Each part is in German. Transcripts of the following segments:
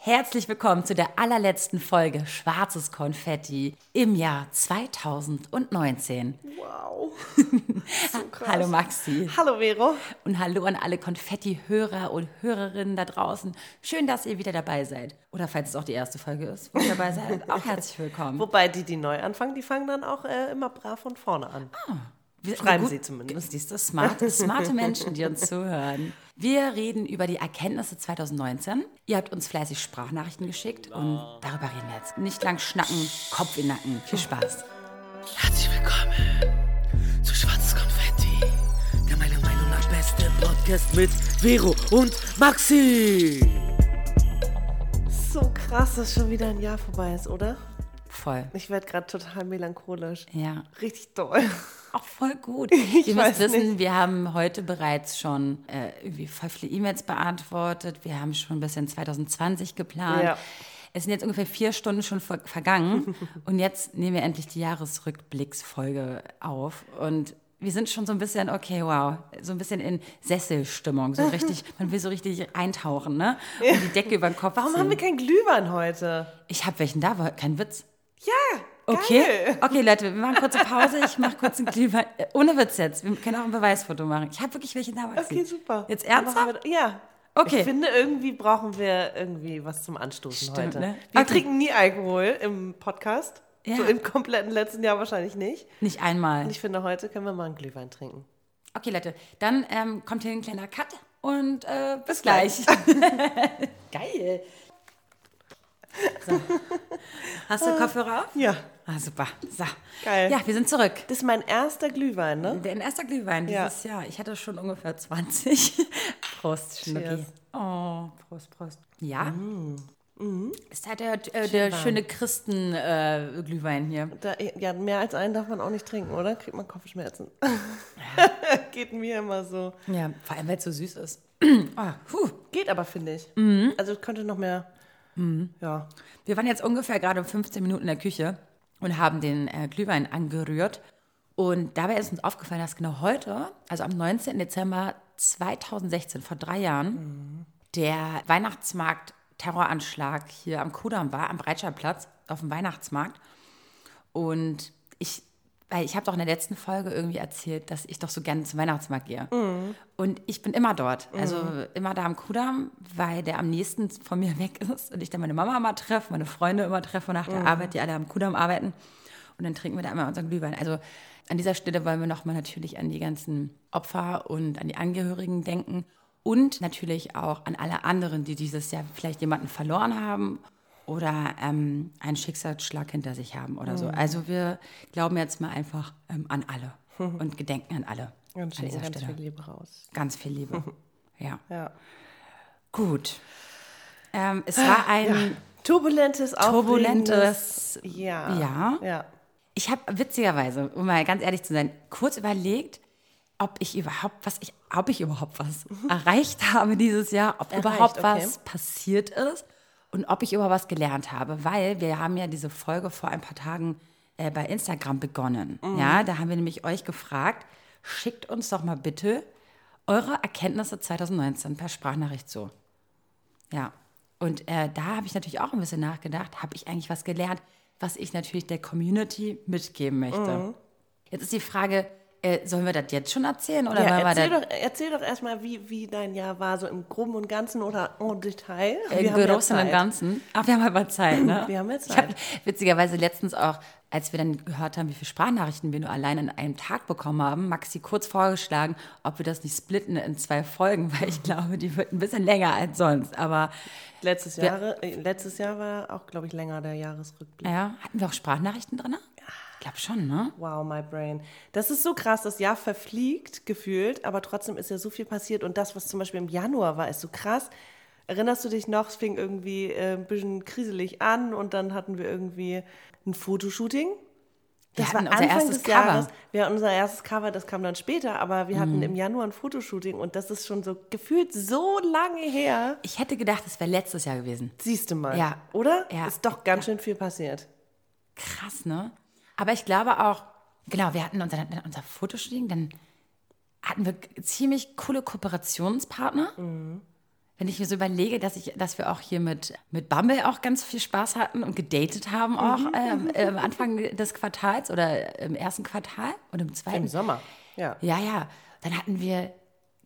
Herzlich willkommen zu der allerletzten Folge Schwarzes Konfetti im Jahr 2019. Wow. So. Hallo Maxi. Hallo Vero. Und hallo an alle Konfetti-Hörer und Hörerinnen da draußen. Schön, dass ihr wieder dabei seid. Oder falls es auch die erste Folge ist, wo ihr dabei seid, auch herzlich willkommen. Wobei die, die neu anfangen, die fangen dann auch äh, immer brav von vorne an. Wir- Schreiben gut, sie zumindest. Siehst du, smarte, smarte Menschen, die uns zuhören. Wir reden über die Erkenntnisse 2019. Ihr habt uns fleißig Sprachnachrichten geschickt und darüber reden wir jetzt. Nicht lang schnacken, Kopf in den Nacken. Viel Spaß. Herzlich willkommen zu Schwarzes Konfetti, der meiner Meinung nach beste Podcast mit Vero und Maxi. So krass, dass schon wieder ein Jahr vorbei ist, oder? Voll. Ich werde gerade total melancholisch. Ja. Richtig doll. Auch voll gut. Ihr weiß müsst wissen, nicht. wir haben heute bereits schon äh, irgendwie voll viele E-Mails beantwortet. Wir haben schon ein bisschen 2020 geplant. Ja. Es sind jetzt ungefähr vier Stunden schon ver vergangen und jetzt nehmen wir endlich die Jahresrückblicksfolge auf und wir sind schon so ein bisschen, okay, wow, so ein bisschen in Sesselstimmung, so richtig, man will so richtig eintauchen, ne? Und die Decke über den Kopf Warum ziehen. haben wir keinen Glühwein heute? ich habe welchen da, kein Witz. Ja, Okay, geil. okay, Leute, wir machen kurze Pause. Ich mache kurz einen Glühwein. Äh, Ohne Witz jetzt. Wir können auch ein Beweisfoto machen. Ich habe wirklich welche da. Maxi. Okay, super. Jetzt ernsthaft? Ja. Okay. Ich finde, irgendwie brauchen wir irgendwie was zum Anstoßen Stimmt, heute. ne? Wir Okay. trinken nie Alkohol im Podcast. Ja. So im kompletten letzten Jahr wahrscheinlich nicht. Nicht einmal. Und ich finde, heute können wir mal einen Glühwein trinken. Okay, Leute, dann ähm, kommt hier ein kleiner Cut und äh, bis gleich. Geil. So. Hast du Kopfhörer auf? Ja. Ah, super. So. Geil. Ja, wir sind zurück. Das ist mein erster Glühwein, ne? Der erste Glühwein Ja. dieses Jahr. Ich hatte schon ungefähr 20. Prost, Schnucki. Oh, Prost, Prost. Ja. Mm. Ist halt der, äh, der schöne Christen-Glühwein äh, Glühwein hier. Da, ja, mehr als einen darf man auch nicht trinken, oder? Kriegt man Kopfschmerzen. Geht mir immer so. Ja, vor allem, weil es so süß ist. oh. Geht aber, finde ich. Mhm. Also es könnte noch mehr. Ja. Wir waren jetzt ungefähr gerade 15 Minuten in der Küche und haben den äh, Glühwein angerührt. Und dabei ist uns aufgefallen, dass genau heute, also am 19. Dezember 2016, vor drei Jahren, der Weihnachtsmarkt Terroranschlag hier am Kudamm war, am Breitscheidplatz, auf dem Weihnachtsmarkt. Und ich, weil ich habe doch in der letzten Folge irgendwie erzählt, dass ich doch so gerne zum Weihnachtsmarkt gehe. Und ich bin immer dort, also immer da am Kudamm, weil der am nächsten von mir weg ist und ich dann meine Mama immer treffe, meine Freunde immer treffe nach der Arbeit, die alle am Kudamm arbeiten. Und dann trinken wir da immer unseren Glühwein. Also an dieser Stelle wollen wir nochmal natürlich an die ganzen Opfer und an die Angehörigen denken und natürlich auch an alle anderen, die dieses Jahr vielleicht jemanden verloren haben oder ähm, einen Schicksalsschlag hinter sich haben oder so. Also wir glauben jetzt mal einfach ähm, an alle und gedenken an alle Und an schicken dieser ganz Stelle. viel Liebe raus. Ganz viel Liebe. ja, Ja. gut. Ähm, es war ein Turbulentes, turbulentes, aufregendes- Ja. Ja. Ja. Ich habe witzigerweise, um mal ganz ehrlich zu sein, kurz überlegt, ob ich überhaupt was, ich, ob ich überhaupt was erreicht habe dieses Jahr, ob Erreicht, überhaupt okay. was passiert ist und ob ich über was gelernt habe, weil wir haben ja diese Folge vor ein paar Tagen äh, bei Instagram begonnen. Mhm. Ja, da haben wir nämlich euch gefragt, schickt uns doch mal bitte eure Erkenntnisse 2019 per Sprachnachricht zu. Ja, und äh, da habe ich natürlich auch ein bisschen nachgedacht, habe ich eigentlich was gelernt, was ich natürlich der Community mitgeben möchte. Mhm. Jetzt ist die Frage, äh, sollen wir das jetzt schon erzählen oder Ja, wir erzähl, doch, erzähl doch erstmal, wie, wie dein Jahr war, so im Groben und Ganzen oder en Detail. im Wir haben ja Großen und Zeit. Ganzen? Ach, wir haben aber Zeit, ne? Wir haben ja Ich hab Zeit. witzigerweise letztens auch, als wir dann gehört haben, wie viele Sprachnachrichten wir nur allein an einem Tag bekommen haben, Maxi kurz vorgeschlagen, ob wir das nicht splitten in zwei Folgen, weil ich glaube, die wird ein bisschen länger als sonst. Aber Letztes, Jahre, äh, letztes Jahr war auch, glaube ich, länger der Jahresrückblick. ja, hatten wir auch Sprachnachrichten drin? Ich glaube schon, ne? Wow, my brain. Das ist so krass, das Jahr verfliegt gefühlt, aber trotzdem ist ja so viel passiert. Und das, was zum Beispiel im Januar war, ist so krass. Erinnerst du dich noch, es fing irgendwie äh, ein bisschen kriselig an und dann hatten wir irgendwie ein Fotoshooting. Das war unser Anfang erstes des Cover. Jahres. Wir hatten unser erstes Cover, das kam dann später, aber wir Mhm. hatten im Januar ein Fotoshooting und das ist schon so gefühlt so lange her. Ich hätte gedacht, es wäre letztes Jahr gewesen. Siehst du mal. Ja. Oder? Ja. Ist doch ganz schön viel passiert. Krass, ne? Aber ich glaube auch, genau, wir hatten unser, unser Fotoshooting, dann hatten wir ziemlich coole Kooperationspartner. wenn ich mir so überlege, dass, ich, dass wir auch hier mit, mit Bumble auch ganz viel Spaß hatten und gedatet haben auch ähm, äh, am Anfang des Quartals oder im ersten Quartal und im zweiten. Im Sommer, ja. Ja, ja. Dann hatten wir,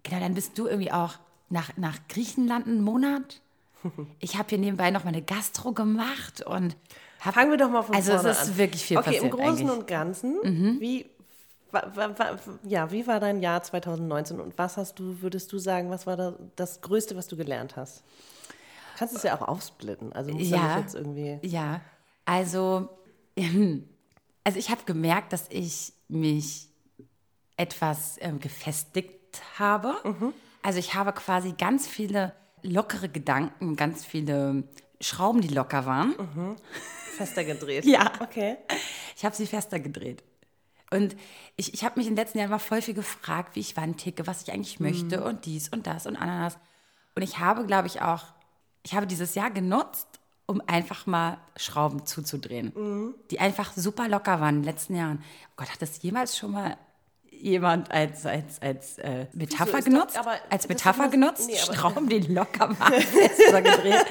genau, dann bist du irgendwie auch nach, nach Griechenland einen Monat. Ich habe hier nebenbei noch meine Gastro gemacht und Fangen wir doch mal von Also es vorne ist an. wirklich viel okay, passiert im Großen eigentlich. Mhm. und Ganzen, wie, wa, wa, wa, ja, wie war dein Jahr 2019 und was hast du, würdest du sagen, was war da, das Größte, was du gelernt hast? Kannst es ja auch aufsplitten, also muss ja jetzt irgendwie... Ja, also, also ich habe gemerkt, dass ich mich etwas ähm, gefestigt habe. Also ich habe quasi ganz viele lockere Gedanken, ganz viele Schrauben, die locker waren. Fester gedreht. Ja. Okay. Ich habe sie fester gedreht. Und ich, ich habe mich in den letzten Jahren mal voll viel gefragt, wie ich wann ticke, was ich eigentlich möchte und dies und das und Ananas. Und ich habe, glaube ich, auch, ich habe dieses Jahr genutzt, um einfach mal Schrauben zuzudrehen, die einfach super locker waren in den letzten Jahren. Oh Gott, hat das jemals schon mal jemand als, als, als äh, Metapher ist genutzt? aber als das Metapher genutzt? nee, Schrauben, die locker waren, fester gedreht.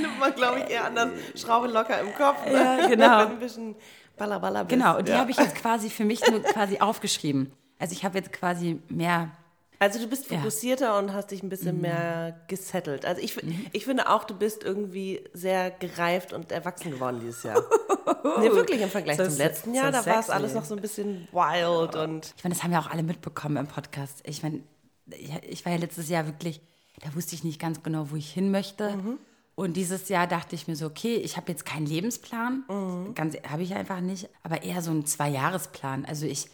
Nimmt man, glaube ich, eher anders. Schraube locker im Kopf. Ne? Ja, genau. Ein bisschen ballerballer bist. Genau, und die ja. habe ich jetzt quasi für mich nur quasi aufgeschrieben. Also ich habe jetzt quasi mehr Also du bist Ja. Mhm. fokussierter und hast dich ein bisschen mehr gesettelt. Also ich, ich finde auch, du bist irgendwie sehr gereift und erwachsen geworden dieses Jahr. nee, wirklich im Vergleich So zum letzten so Jahr, da war es alles noch so ein bisschen wild und Ich meine, das haben ja auch alle mitbekommen im Podcast. Ich meine, ich, ich war ja letztes Jahr wirklich, da wusste ich nicht ganz genau, wo ich hin möchte. Und dieses Jahr dachte ich mir so, okay, ich habe jetzt keinen Lebensplan, ganz habe ich einfach nicht, aber eher so einen Zwei-Jahres-Plan. Also ich,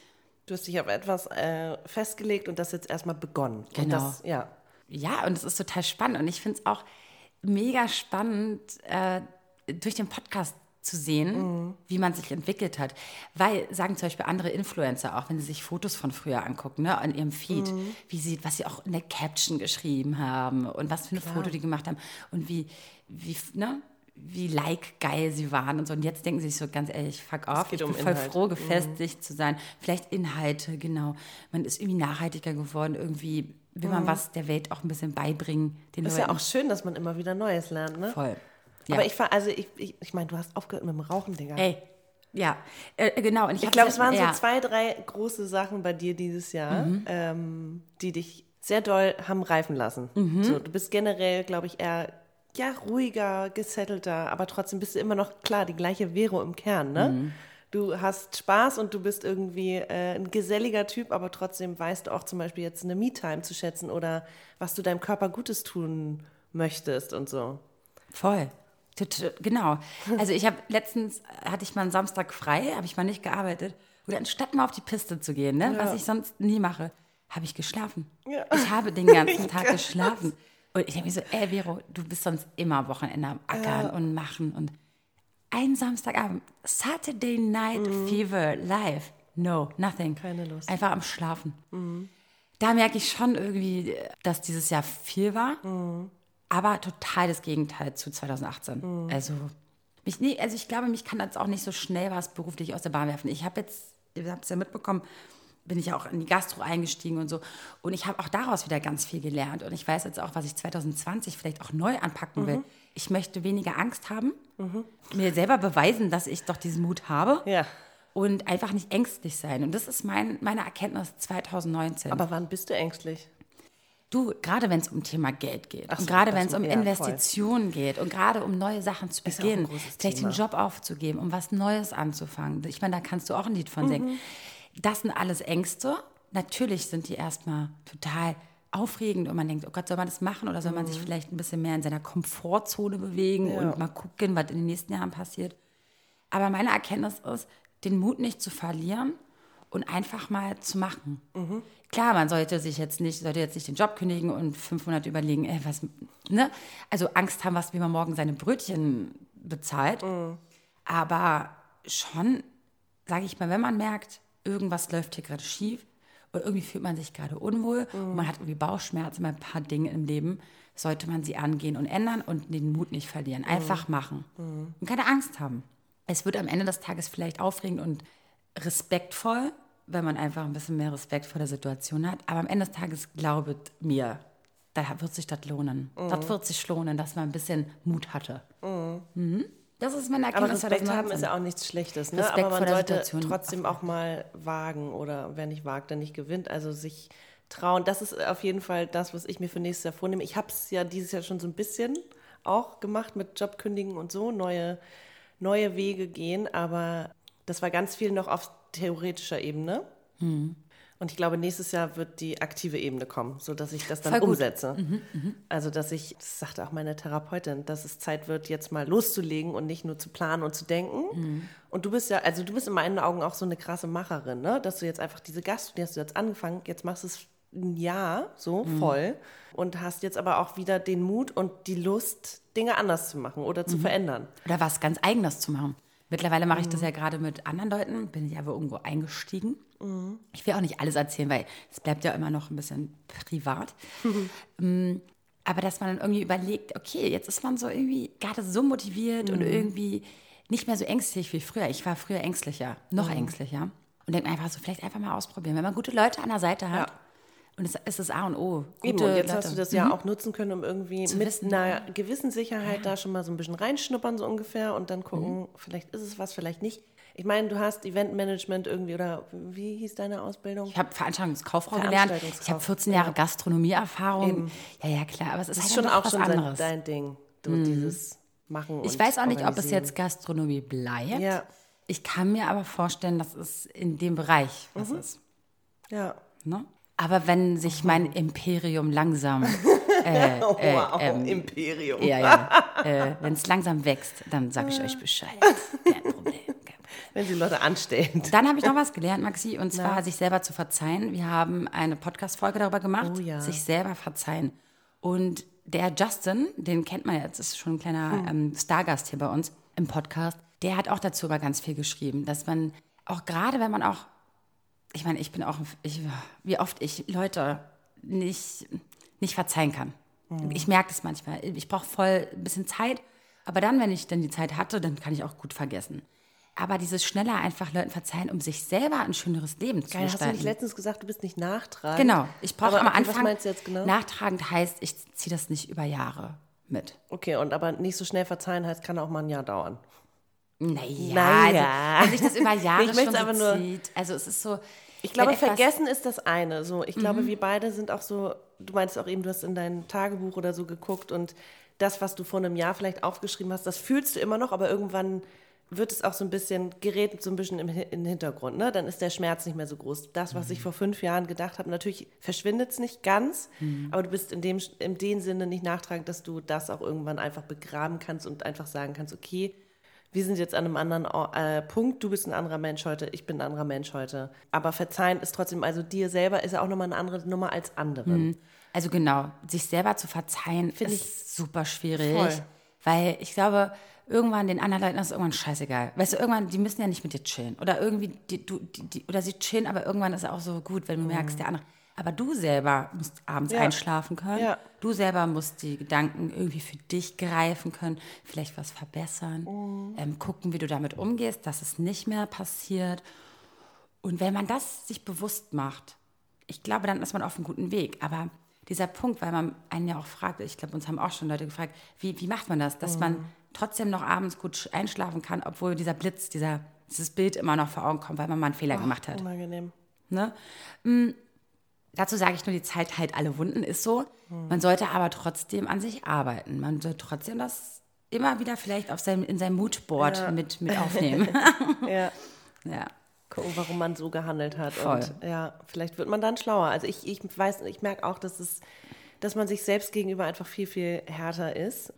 du hast dich auf etwas äh, festgelegt und das jetzt erstmal begonnen. Und Genau. das, ja. ja, und es ist total spannend. Und ich finde es auch mega spannend, äh, durch den Podcast zu sehen, wie man sich entwickelt hat. Weil, sagen zum Beispiel andere Influencer auch, wenn sie sich Fotos von früher angucken, ne, an ihrem Feed, wie sie, was sie auch in der Caption geschrieben haben und was für ein Foto die gemacht haben und wie, wie, ne, wie like-geil sie waren und so. Und jetzt denken sie sich so ganz ehrlich, fuck off, ich um bin voll Inhalt. froh, gefestigt zu sein. Vielleicht Inhalte, genau. Man ist irgendwie nachhaltiger geworden, irgendwie will man was der Welt auch ein bisschen beibringen. Den Ist ja Leuten. auch schön, dass man immer wieder Neues lernt, ne? voll. Ja. Aber ich fand, also ich, ich, ich meine, du hast aufgehört mit dem Rauchen, Digga. Ey, ja, äh, genau. Und ich Ich glaube, es waren ja. so zwei, drei große Sachen bei dir dieses Jahr, ähm, die dich sehr doll haben reifen lassen. So, du bist generell, glaube ich, eher ja, ruhiger, gesettelter, aber trotzdem bist du immer noch, klar, die gleiche Vero im Kern, ne? Du hast Spaß und du bist irgendwie äh, ein geselliger Typ, aber trotzdem weißt du auch zum Beispiel jetzt eine Me-Time zu schätzen oder was du deinem Körper Gutes tun möchtest und so. Voll. Genau. Also ich habe letztens, hatte ich mal einen Samstag frei, habe ich mal nicht gearbeitet. Und anstatt mal auf die Piste zu gehen, ne, was ich sonst nie mache, habe ich geschlafen. Ja. Ich habe den ganzen Tag geschlafen. Und ich denke mir so, ey Vero, du bist sonst immer Wochenende am Ackern und machen. Und ein Samstagabend, Saturday Night Fever live. No, nothing. Keine Lust. Einfach am Schlafen. Da merke ich schon irgendwie, dass dieses Jahr viel war. Aber total das Gegenteil zu 2018. Also, mich, nee, also ich glaube, mich kann jetzt auch nicht so schnell was beruflich aus der Bahn werfen. Ich habe jetzt, ihr habt es ja mitbekommen, bin ich ja auch in die Gastro eingestiegen und so. Und ich habe auch daraus wieder ganz viel gelernt. Und ich weiß jetzt auch, was ich 2020 vielleicht auch neu anpacken will. Ich möchte weniger Angst haben, mir selber beweisen, dass ich doch diesen Mut habe Ja. und einfach nicht ängstlich sein. Und das ist mein, meine Erkenntnis 2019. Aber wann bist du ängstlich? Du, gerade wenn es um Thema Geld geht Ach und so, gerade wenn es um ja, voll. Investitionen geht und gerade um neue Sachen zu ja beginnen, vielleicht Thema. den Job aufzugeben, um was Neues anzufangen. Ich meine, da kannst du auch ein Lied von Mhm. singen. Das sind alles Ängste. Natürlich sind die erstmal total aufregend und man denkt, oh Gott, soll man das machen oder soll man Mhm. sich vielleicht ein bisschen mehr in seiner Komfortzone bewegen und mal gucken, was in den nächsten Jahren passiert. Aber meine Erkenntnis ist, den Mut nicht zu verlieren und einfach mal zu machen. Klar, man sollte sich jetzt nicht, sollte jetzt nicht den Job kündigen und fünf Monate überlegen, ey, was, ne? Also Angst haben, was, wie man morgen seine Brötchen bezahlt. Aber schon, sage ich mal, wenn man merkt, irgendwas läuft hier gerade schief und irgendwie fühlt man sich gerade unwohl und man hat irgendwie Bauchschmerzen bei ein paar Dingen im Leben, sollte man sie angehen und ändern und den Mut nicht verlieren. Einfach machen und keine Angst haben. Es wird am Ende des Tages vielleicht aufregend und respektvoll, wenn man einfach ein bisschen mehr Respekt vor der Situation hat. Aber am Ende des Tages glaubet mir, da wird sich das lohnen. Mhm. Das wird sich lohnen, dass man ein bisschen Mut hatte. Mhm. Das ist meine Aber Erkenntnis Respekt haben 2019. ist ja auch nichts Schlechtes. Ne? Respekt Aber vor man der sollte Situation. trotzdem auch mal wagen oder wer nicht wagt, der nicht gewinnt. Also sich trauen. Das ist auf jeden Fall das, was ich mir für nächstes Jahr vornehme. Ich habe es ja dieses Jahr schon so ein bisschen auch gemacht mit Jobkündigen und so, neue, neue Wege gehen. Aber das war ganz viel noch auf theoretischer Ebene. Hm. Und ich glaube, nächstes Jahr wird die aktive Ebene kommen, sodass ich das dann Voll gut. umsetze. Also, dass ich, das sagte auch meine Therapeutin, dass es Zeit wird, jetzt mal loszulegen und nicht nur zu planen und zu denken. Und du bist ja, also du bist in meinen Augen auch so eine krasse Macherin, ne? Dass du jetzt einfach diese Gast, die hast du jetzt angefangen, jetzt machst du es ein Jahr so voll und hast jetzt aber auch wieder den Mut und die Lust, Dinge anders zu machen oder zu verändern. Oder was ganz Eigenes zu machen. Mittlerweile mache ich Mhm. das ja gerade mit anderen Leuten, bin ich aber irgendwo eingestiegen. Mhm. Ich will auch nicht alles erzählen, weil es bleibt ja immer noch ein bisschen privat. Ähm, aber dass man dann irgendwie überlegt, okay, jetzt ist man so irgendwie gerade so motiviert Mhm. und irgendwie nicht mehr so ängstlich wie früher. Ich war früher ängstlicher, noch Mhm. ängstlicher. Und denke einfach so, vielleicht einfach mal ausprobieren. Wenn man gute Leute an der Seite hat, Ja. Und es ist das A und O. Gute Eben, und jetzt Leute. hast du das ja auch nutzen können, um irgendwie mit wissen, einer gewissen Sicherheit da schon mal so ein bisschen reinschnuppern, so ungefähr, und dann gucken, vielleicht ist es was, vielleicht nicht. Ich meine, du hast Eventmanagement irgendwie, oder wie hieß deine Ausbildung? Ich habe Veranstaltungskauffrau gelernt. Ich habe Veranstaltungskauffrau, 14 Jahre Gastronomieerfahrung. Ja, ja, klar, aber es ist, ist halt schon auch was schon anderes. dein, Ding, du, dieses Machen ich weiß auch nicht, ob es jetzt Gastronomie bleibt. Ja. Ich kann mir aber vorstellen, dass es in dem Bereich was Mhm. ist. Ja. Ne? Aber wenn sich mein Imperium langsam, äh, wow, ähm, Imperium. ja, ja, äh, wenn es langsam wächst, dann sage ich euch Bescheid. Kein Problem. Wenn sie Leute anstellen. Dann habe ich noch was gelernt, Maxi, und zwar sich selber zu verzeihen. Wir haben eine Podcast-Folge darüber gemacht, Oh ja. sich selber verzeihen. Und der Justin, den kennt man jetzt, ist schon ein kleiner Hm. ähm, Stargast hier bei uns im Podcast, der hat auch dazu aber ganz viel geschrieben, dass man auch gerade, wenn man auch, ich meine, ich bin auch, ich, wie oft ich Leute nicht, nicht verzeihen kann. Hm. Ich merke das manchmal. Ich brauche voll ein bisschen Zeit, aber dann, wenn ich dann die Zeit hatte, dann kann ich auch gut vergessen. Aber dieses schneller einfach Leuten verzeihen, um sich selber ein schöneres Leben zu Geil, hast du gestalten. nicht letztens gesagt, du bist nicht nachtragend? Genau, ich brauche am okay, Anfang. Was meinst du jetzt genau? Nachtragend heißt, ich ziehe das nicht über Jahre mit. Okay, und aber nicht so schnell verzeihen heißt, kann auch mal ein Jahr dauern. Naja, Naja. Also, wenn sich das über Jahre Ich schon aber nur- zieht. Also es ist so. Ich glaube, vergessen ist das eine. So, ich Mhm. glaube, wir beide sind auch so, du meinst auch eben, du hast in dein Tagebuch oder so geguckt und das, was du vor einem Jahr vielleicht aufgeschrieben hast, das fühlst du immer noch, aber irgendwann wird es auch so ein bisschen, gerät so ein bisschen im, den Hintergrund. Ne? Dann ist der Schmerz nicht mehr so groß. Das, was Mhm. ich vor fünf Jahren gedacht habe, natürlich verschwindet es nicht ganz, Mhm. aber du bist in dem, in dem Sinne nicht nachtragend, dass du das auch irgendwann einfach begraben kannst und einfach sagen kannst, okay, wir sind jetzt an einem anderen äh, Punkt, du bist ein anderer Mensch heute, ich bin ein anderer Mensch heute. Aber verzeihen ist trotzdem, also dir selber ist ja auch nochmal eine andere Nummer als anderen. Also genau, sich selber zu verzeihen Find ist super schwierig. Voll. Weil ich glaube, irgendwann den anderen Leuten ist es irgendwann scheißegal. Weißt du, irgendwann, die müssen ja nicht mit dir chillen. Oder irgendwie, die, du, die, die, oder sie chillen, aber irgendwann ist es auch so gut, wenn du merkst, der andere. Aber du selber musst abends Ja. einschlafen können. Ja. Du selber musst die Gedanken irgendwie für dich greifen können, vielleicht was verbessern, Mhm. ähm, gucken, wie du damit umgehst, dass es nicht mehr passiert. Und wenn man das sich bewusst macht, ich glaube, dann ist man auf einem guten Weg. Aber dieser Punkt, weil man einen ja auch fragt, ich glaube, uns haben auch schon Leute gefragt, wie, wie macht man das, dass man trotzdem noch abends gut sch- einschlafen kann, obwohl dieser Blitz, dieser, dieses Bild immer noch vor Augen kommt, weil man mal einen Fehler gemacht hat. Unangenehm. Ne? Dazu sage ich nur, die Zeit heilt alle Wunden, ist so. Man sollte aber trotzdem an sich arbeiten. Man sollte trotzdem das immer wieder vielleicht auf seinem, in seinem Moodboard mit, mit aufnehmen. Ja. ja. Gucken, warum man so gehandelt hat. Voll. Und ja, vielleicht wird man dann schlauer. Also ich, ich weiß, ich merke auch, dass es, dass man sich selbst gegenüber einfach viel, viel härter ist.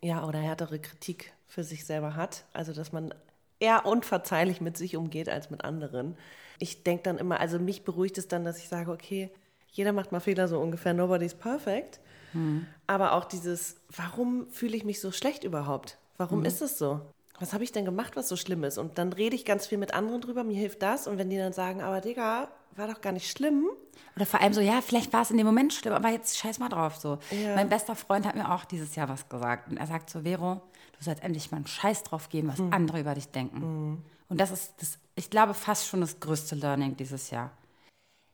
Ja, oder härtere Kritik für sich selber hat. Also dass man eher unverzeihlich mit sich umgeht als mit anderen. Ich denke dann immer, also mich beruhigt es dann, dass ich sage, okay, jeder macht mal Fehler so ungefähr, nobody's perfect. Aber auch dieses, warum fühle ich mich so schlecht überhaupt? Warum ist es so? Was habe ich denn gemacht, was so schlimm ist? Und dann rede ich ganz viel mit anderen drüber, mir hilft das. Und wenn die dann sagen, aber Digga, war doch gar nicht schlimm. Oder vor allem so, ja, vielleicht war es in dem Moment schlimm, aber jetzt scheiß mal drauf. So. Ja. Mein bester Freund hat mir auch dieses Jahr was gesagt. Und er sagt so, Vero, du sollst endlich mal einen Scheiß drauf geben, was andere über dich denken. Und das ist, das, ich glaube, fast schon das größte Learning dieses Jahr.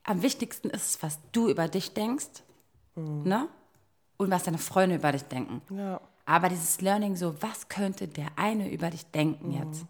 Am wichtigsten ist es, was du über dich denkst. Ne? und was deine Freunde über dich denken. Ja. Aber dieses Learning so, was könnte der eine über dich denken Mhm. jetzt?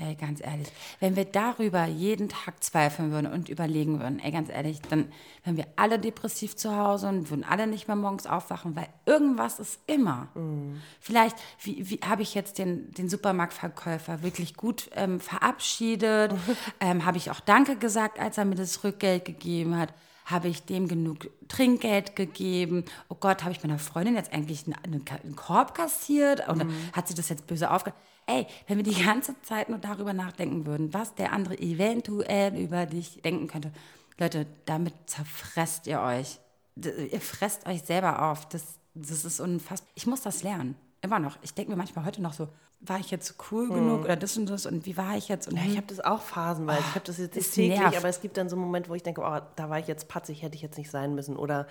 Ey, ganz ehrlich, wenn wir darüber jeden Tag zweifeln würden und überlegen würden, ey, ganz ehrlich, dann wären wir alle depressiv zu Hause und würden alle nicht mehr morgens aufwachen, weil irgendwas ist immer. Mhm. Vielleicht, wie, wie habe ich jetzt den, den Supermarktverkäufer wirklich gut ähm, verabschiedet? ähm, habe ich auch Danke gesagt, als er mir das Rückgeld gegeben hat? Habe ich dem genug Trinkgeld gegeben? Oh Gott, habe ich meiner Freundin jetzt eigentlich einen, einen, Korb kassiert? Oder hat sie das jetzt böse aufge... Ey, wenn wir die ganze Zeit nur darüber nachdenken würden, was der andere eventuell über dich denken könnte. Leute, damit zerfresst ihr euch. Ihr fresst euch selber auf. Das, das ist unfassbar. Ich muss das lernen. Immer noch. Ich denke mir manchmal heute noch so, war ich jetzt cool genug oder das und das und wie war ich jetzt? Und Ich habe das auch phasenweise. ich habe das jetzt nicht es täglich, nervt. aber es gibt dann so einen Moment, wo ich denke, oh, da war ich jetzt patzig, hätte ich jetzt nicht sein müssen. Oder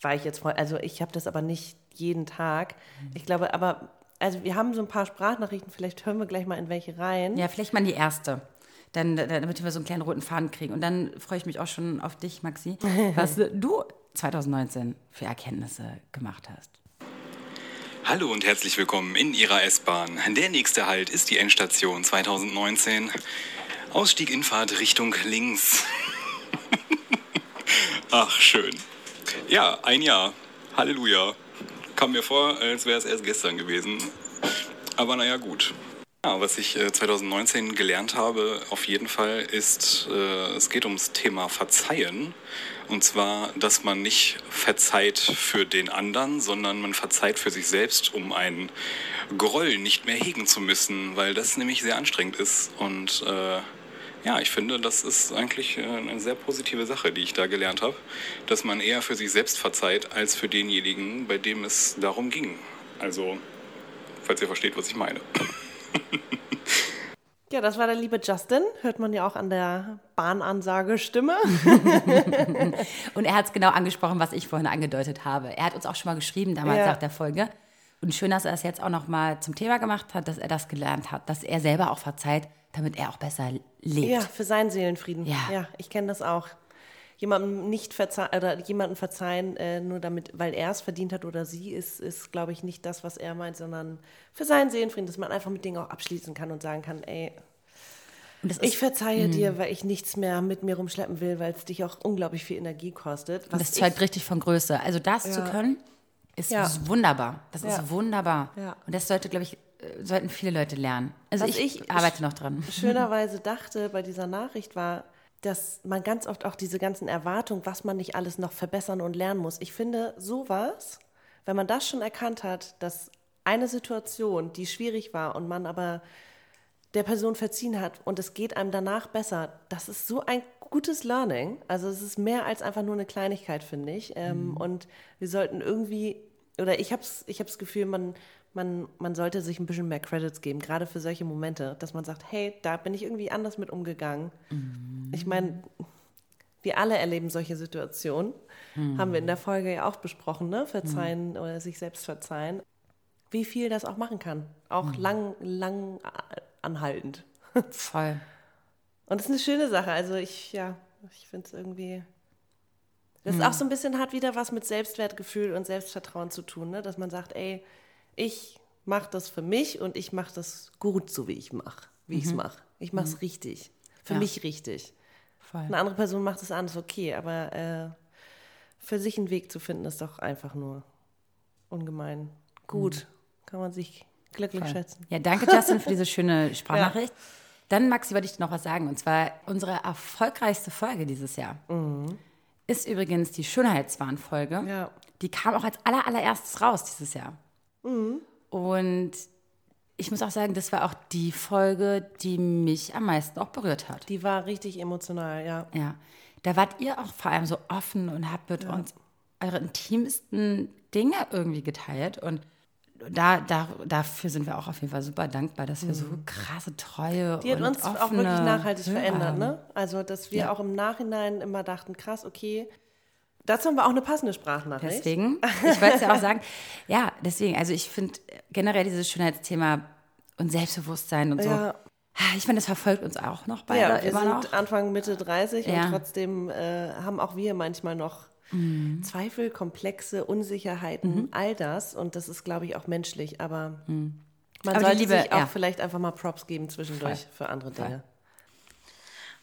war ich jetzt voll. Also ich habe das aber nicht jeden Tag. Ich glaube, aber, also wir haben so ein paar Sprachnachrichten, vielleicht hören wir gleich mal in welche rein. Ja, vielleicht mal die erste. Dann, damit wir so einen kleinen roten Faden kriegen. Und dann freue ich mich auch schon auf dich, Maxi, was du 2019 für Erkenntnisse gemacht hast. Hallo und herzlich willkommen in Ihrer S-Bahn. Der nächste Halt ist die Endstation 2019. Ausstieg Infahrt Richtung links. Ach, schön. Ja, ein Jahr. Halleluja. Kam mir vor, als wäre es erst gestern gewesen. Aber naja, gut. Ja, was ich äh, 2019 gelernt habe, auf jeden Fall, ist, äh, es geht ums Thema Verzeihen. Und zwar, dass man nicht verzeiht für den anderen, sondern man verzeiht für sich selbst, um einen Groll nicht mehr hegen zu müssen, weil das nämlich sehr anstrengend ist. Und äh, ja, ich finde, das ist eigentlich äh, eine sehr positive Sache, die ich da gelernt habe, dass man eher für sich selbst verzeiht, als für denjenigen, bei dem es darum ging. Also, falls ihr versteht, was ich meine. Ja, das war der liebe Justin. Hört man ja auch an der Bahnansage-Stimme. Und er hat es genau angesprochen, was ich vorhin angedeutet habe. Er hat uns auch schon mal geschrieben damals Ja. nach der Folge. Und schön, dass er es jetzt auch noch mal zum Thema gemacht hat, dass er das gelernt hat, dass er selber auch verzeiht, damit er auch besser lebt. Ja, für seinen Seelenfrieden. Ja. ja ich kenne das auch. Jemandem nicht verzeihen oder jemanden verzeihen, äh, nur damit, weil er es verdient hat oder sie, ist, ist glaube ich, nicht das, was er meint, sondern für seinen Seelenfrieden, dass man einfach mit Dingen auch abschließen kann und sagen kann, ey, ist, ich verzeihe dir, weil ich nichts mehr mit mir rumschleppen will, weil es dich auch unglaublich viel Energie kostet. das zeugt richtig von Größe. Also das zu Ja. können, ist Ja. wunderbar. Das Ja. ist wunderbar. Ja. Und das sollte, glaube ich, äh, sollten viele Leute lernen. Also ich, ich- arbeite noch dran. schönerweise dachte bei dieser Nachricht war, dass man ganz oft auch diese ganzen Erwartungen, was man nicht alles noch verbessern und lernen muss. Ich finde sowas, wenn man das schon erkannt hat, dass eine Situation, die schwierig war und man aber der Person verziehen hat und es geht einem danach besser, das ist so ein gutes Learning. Also es ist mehr als einfach nur eine Kleinigkeit, finde ich. Ähm, Und wir sollten irgendwie, oder ich habe ich hab das Gefühl, man, man, man sollte sich ein bisschen mehr Credits geben, gerade für solche Momente, dass man sagt, hey, da bin ich irgendwie anders mit umgegangen. Ich meine, wir alle erleben solche Situationen. Haben wir in der Folge ja auch besprochen, ne? Verzeihen oder sich selbst verzeihen. Wie viel das auch machen kann. Auch lang, lang anhaltend. Voll. Und das ist eine schöne Sache. Also ich, ja, ich finde es irgendwie. Das ist auch so ein bisschen hat wieder was mit Selbstwertgefühl und Selbstvertrauen zu tun, ne? dass man sagt, ey, ich mache das für mich und ich mache das gut, so wie ich mache, wie ich es mache. Ich mache es richtig, für Ja. mich richtig. Voll. Eine andere Person macht es anders, okay, aber äh, für sich einen Weg zu finden, ist doch einfach nur ungemein gut. Kann man sich glücklich Voll. schätzen. Ja, danke Justin für diese schöne Sprachnachricht. Dann, Maxi, wollte ich dir noch was sagen. Und zwar unsere erfolgreichste Folge dieses Jahr ist übrigens die Schönheitswahn-Folge. Ja. Die kam auch als aller, allererstes raus dieses Jahr. Und ich muss auch sagen, das war auch die Folge, die mich am meisten auch berührt hat. Die war richtig emotional, ja. Ja, da wart ihr auch vor allem so offen und habt mit uns eure intimsten Dinge irgendwie geteilt. Und da, da, dafür sind wir auch auf jeden Fall super dankbar, dass wir so krasse Treue Mhm. Die hat und uns auch wirklich nachhaltig Hörer verändert, ne? Also, dass wir Ja. auch im Nachhinein immer dachten, krass, okay. Dazu haben wir auch eine passende Sprachnachricht. Deswegen, ich wollte es ja auch sagen, ja, deswegen, also ich finde generell dieses Schönheitsthema und Selbstbewusstsein und so, Ja. ich finde, das verfolgt uns auch noch beide Ja, wir immer sind noch. Anfang, Mitte 30 Ja. und trotzdem äh, haben auch wir manchmal noch Zweifel, Komplexe, Unsicherheiten, all das. Und das ist, glaube ich, auch menschlich. Aber man Aber sollte Liebe, sich auch ja. vielleicht einfach mal Props geben zwischendurch für andere Dinge.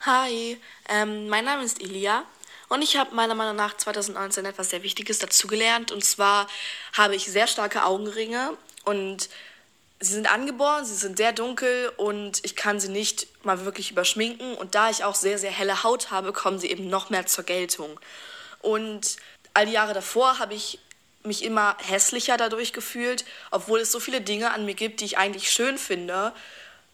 Hi, ähm, mein Name ist Elia und ich habe meiner Meinung nach 2019 etwas sehr Wichtiges dazugelernt. Und zwar habe ich sehr starke Augenringe und sie sind angeboren, sie sind sehr dunkel und ich kann sie nicht mal wirklich überschminken. Und da ich auch sehr, sehr helle Haut habe, kommen sie eben noch mehr zur Geltung. Und all die Jahre davor habe ich mich immer hässlicher dadurch gefühlt, obwohl es so viele Dinge an mir gibt, die ich eigentlich schön finde.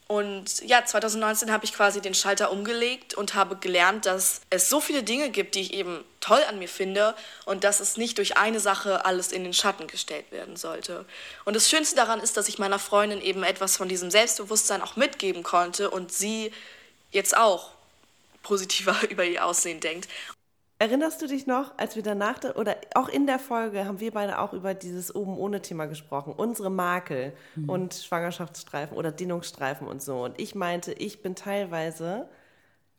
Und ja, 2019 habe ich quasi den Schalter umgelegt und habe gelernt, dass es so viele Dinge gibt, die ich eben toll an mir finde und dass es nicht durch eine Sache alles in den Schatten gestellt werden sollte. Und das Schönste daran ist, dass ich meiner Freundin eben etwas von diesem Selbstbewusstsein auch mitgeben konnte und sie jetzt auch positiver über ihr Aussehen denkt. Erinnerst du dich noch, als wir danach, da- oder auch in der Folge, haben wir beide auch über dieses oben ohne Thema gesprochen, unsere Makel und Schwangerschaftsstreifen oder Dehnungsstreifen und so. Und ich meinte, ich bin teilweise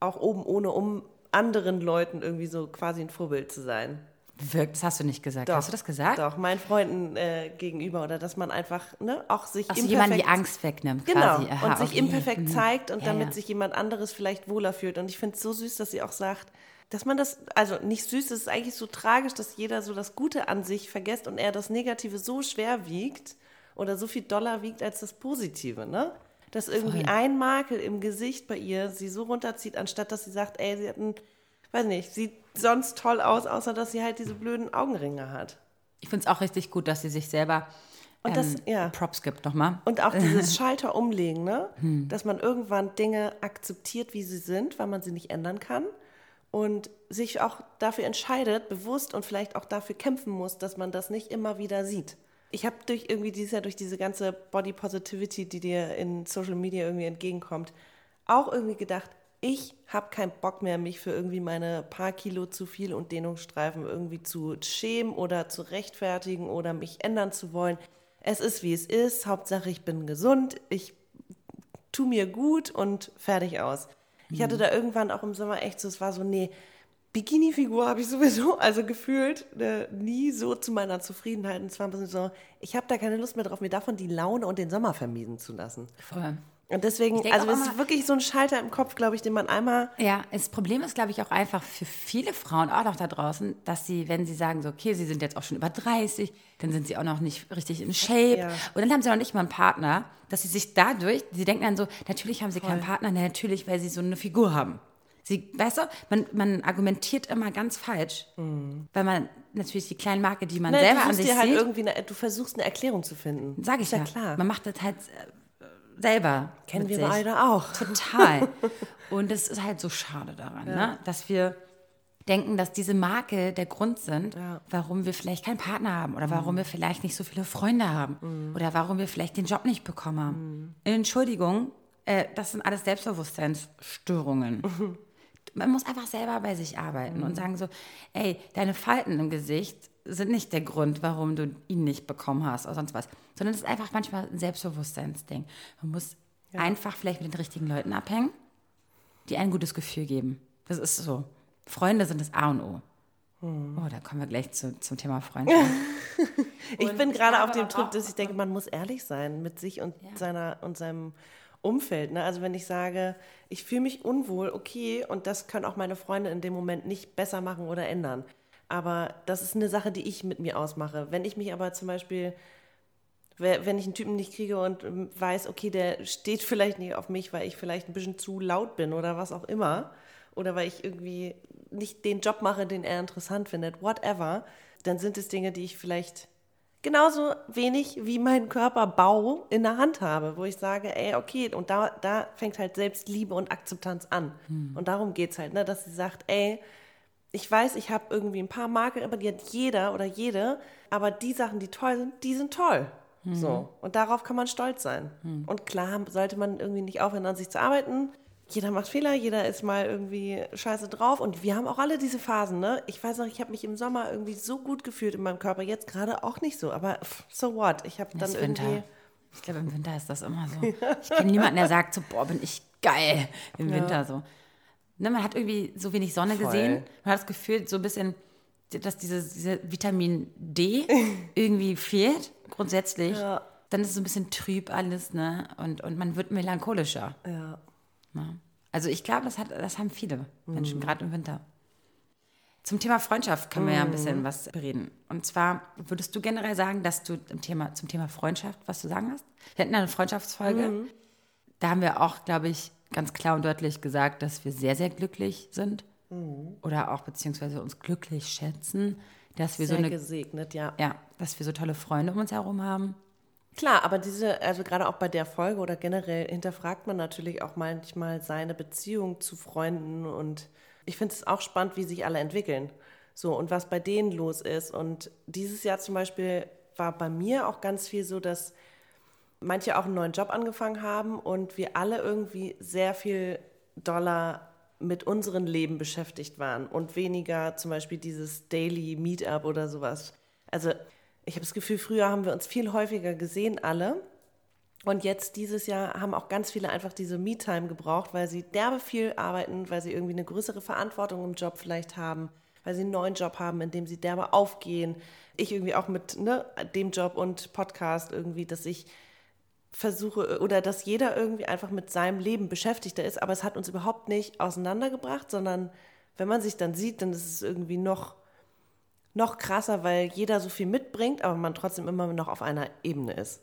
auch oben ohne, um anderen Leuten irgendwie so quasi ein Vorbild zu sein. Wirkt, das hast du nicht gesagt. hast du das gesagt? Doch, meinen Freunden äh, gegenüber oder dass man einfach ne, auch sich Ach so, jemand die imperfekt- Angst wegnimmt Genau, quasi. Aha, und sich okay. imperfekt Mhm. zeigt und Ja, damit ja. sich jemand anderes vielleicht wohler fühlt. Und ich finde es so süß, dass sie auch sagt, dass man das, also nicht süß, es ist eigentlich so tragisch, dass jeder so das Gute an sich vergisst und er das Negative so schwer wiegt oder so viel doller wiegt als das Positive, ne? Dass irgendwie Voll. ein Makel im Gesicht bei ihr sie so runterzieht, anstatt dass sie sagt, ey, sie hat ein, weiß nicht, sieht sonst toll aus, außer dass sie halt diese blöden Augenringe hat. Ich finde es auch richtig gut, dass sie sich selber Und das- ähm, ja. Props gibt nochmal. Und auch dieses Schalter umlegen, ne? dass man irgendwann Dinge akzeptiert, wie sie sind, weil man sie nicht ändern kann. Und sich auch dafür entscheidet, bewusst und vielleicht auch dafür kämpfen muss, dass man das nicht immer wieder sieht. Ich habe durch irgendwie dieses Jahr durch diese ganze Body Positivity, die dir in Social Media irgendwie entgegenkommt, auch irgendwie gedacht, ich habe keinen Bock mehr, mich für irgendwie meine paar Kilo zu viel und Dehnungsstreifen irgendwie zu schämen oder zu rechtfertigen oder mich ändern zu wollen. Es ist, wie es ist. Hauptsache, ich bin gesund. Ich tu mir gut und fertig aus. Ich hatte da irgendwann auch im Sommer echt so, es war so, nee, Bikini-Figur habe ich sowieso, also gefühlt äh, nie so zu meiner Zufriedenheit. Und es war ein bisschen so, ich habe da keine Lust mehr drauf, mir davon die Laune und den Sommer vermiesen zu lassen. Voll. Und deswegen, also es ist wirklich so ein Schalter im Kopf, glaube ich, den man einmal Ja, das Problem ist, glaube ich, auch einfach für viele Frauen, auch noch da draußen, dass sie, wenn sie sagen, so, okay, sie sind jetzt auch schon über 30, dann sind sie auch noch nicht richtig in Shape. Ja. Und dann haben sie noch nicht mal einen Partner, dass sie sich dadurch, sie denken dann so, natürlich haben sie keinen Partner, na, natürlich, weil sie so eine Figur haben. Sie, weißt du, man, man argumentiert immer ganz falsch, weil man natürlich die kleine Marke, die man Ne, selber du, an sich dir halt sieht, irgendwie eine, du versuchst eine Erklärung zu finden. sage ich ist ja ja, klar. man macht das halt äh, selber. Kennen wir sich. beide auch. Total. Und es ist halt so schade daran, ne? dass wir denken, dass diese Marke der Grund sind, Ja. warum wir vielleicht keinen Partner haben oder warum wir vielleicht nicht so viele Freunde haben oder warum wir vielleicht den Job nicht bekommen haben. Entschuldigung, äh, das sind alles Selbstbewusstseinsstörungen. Man muss einfach selber bei sich arbeiten und sagen so, ey, deine Falten im Gesicht sind nicht der Grund, warum du ihn nicht bekommen hast oder sonst was, sondern es ist einfach manchmal ein Selbstbewusstseinsding. Man muss einfach vielleicht mit den richtigen Leuten abhängen, die ein gutes Gefühl geben. Das ist so. Freunde sind das A und O. Oh, da kommen wir gleich zu, zum Thema Freundschaft. Ich bin gerade auf dem Trip, dass ich denke, man muss ehrlich sein mit sich und seiner und seinem Umfeld. Ne? Also wenn ich sage, ich fühle mich unwohl, okay, und das können auch meine Freunde in dem Moment nicht besser machen oder ändern. Aber das ist eine Sache, die ich mit mir ausmache. Wenn ich mich aber zum Beispiel, we- wenn ich einen Typen nicht kriege und ähm, weiß, okay, der steht vielleicht nicht auf mich, weil ich vielleicht ein bisschen zu laut bin oder was auch immer, oder weil ich irgendwie nicht den Job mache, den er interessant findet, whatever, dann sind es Dinge, die ich vielleicht genauso wenig wie meinen Körperbau in der Hand habe, wo ich sage, ey, okay, und da, da fängt halt Selbstliebe und Akzeptanz an. Und darum geht es halt, ne, dass sie sagt, ey, ich weiß, ich habe irgendwie ein paar Marken, aber die hat jeder oder jede, aber die Sachen, die toll sind, die sind toll. So. Und darauf kann man stolz sein. Und klar sollte man irgendwie nicht aufhören, an sich zu arbeiten. Jeder macht Fehler, jeder ist mal irgendwie scheiße drauf. Und wir haben auch alle diese Phasen, ne? Ich weiß noch, ich habe mich im Sommer irgendwie so gut gefühlt in meinem Körper. Jetzt gerade auch nicht so. Aber so what? Ich habe dann Das irgendwie. Winter. Ich glaube, im Winter ist das immer so. Ich kenne niemanden, der sagt so, boah, bin ich geil im Winter so. Ne, man hat irgendwie so wenig Sonne Voll. gesehen. Man hat das Gefühl, so ein bisschen dass dieses diese Vitamin D irgendwie fehlt, grundsätzlich, Ja. dann ist es so ein bisschen trüb alles, ne? Und, und man wird melancholischer. Ja. Ne? Also ich glaube, das, hat, das haben viele Mhm. Menschen, gerade im Winter. Zum Thema Freundschaft können wir ja ein Mhm. bisschen was reden. Und zwar würdest du generell sagen, dass du im Thema, zum Thema Freundschaft was zu sagen hast? Wir hatten eine Freundschaftsfolge. Mhm. Da haben wir auch, glaube ich, ganz klar und deutlich gesagt, dass wir sehr, sehr glücklich sind. Mhm. Oder auch beziehungsweise uns glücklich schätzen, dass wir Sehr so eine, gesegnet, ja. ja, dass wir so tolle Freunde um uns herum haben. Klar, aber diese, also gerade auch bei der Folge oder generell hinterfragt man natürlich auch manchmal seine Beziehung zu Freunden und ich finde es auch spannend, wie sich alle entwickeln. So, und was bei denen los ist. Und dieses Jahr zum Beispiel war bei mir auch ganz viel so, dass manche auch einen neuen Job angefangen haben und wir alle irgendwie sehr viel doller mit unserem Leben beschäftigt waren und weniger zum Beispiel dieses Daily Meetup oder sowas. Also ich habe das Gefühl, früher haben wir uns viel häufiger gesehen alle und jetzt dieses Jahr haben auch ganz viele einfach diese Me-Time gebraucht, weil sie derbe viel arbeiten, weil sie irgendwie eine größere Verantwortung im Job vielleicht haben, weil sie einen neuen Job haben, in dem sie derbe aufgehen. Ich irgendwie auch mit ne, dem Job und Podcast irgendwie, dass ich versuche oder dass jeder irgendwie einfach mit seinem Leben beschäftigter ist, aber es hat uns überhaupt nicht auseinandergebracht, sondern wenn man sich dann sieht, dann ist es irgendwie noch, noch krasser, weil jeder so viel mitbringt, aber man trotzdem immer noch auf einer Ebene ist.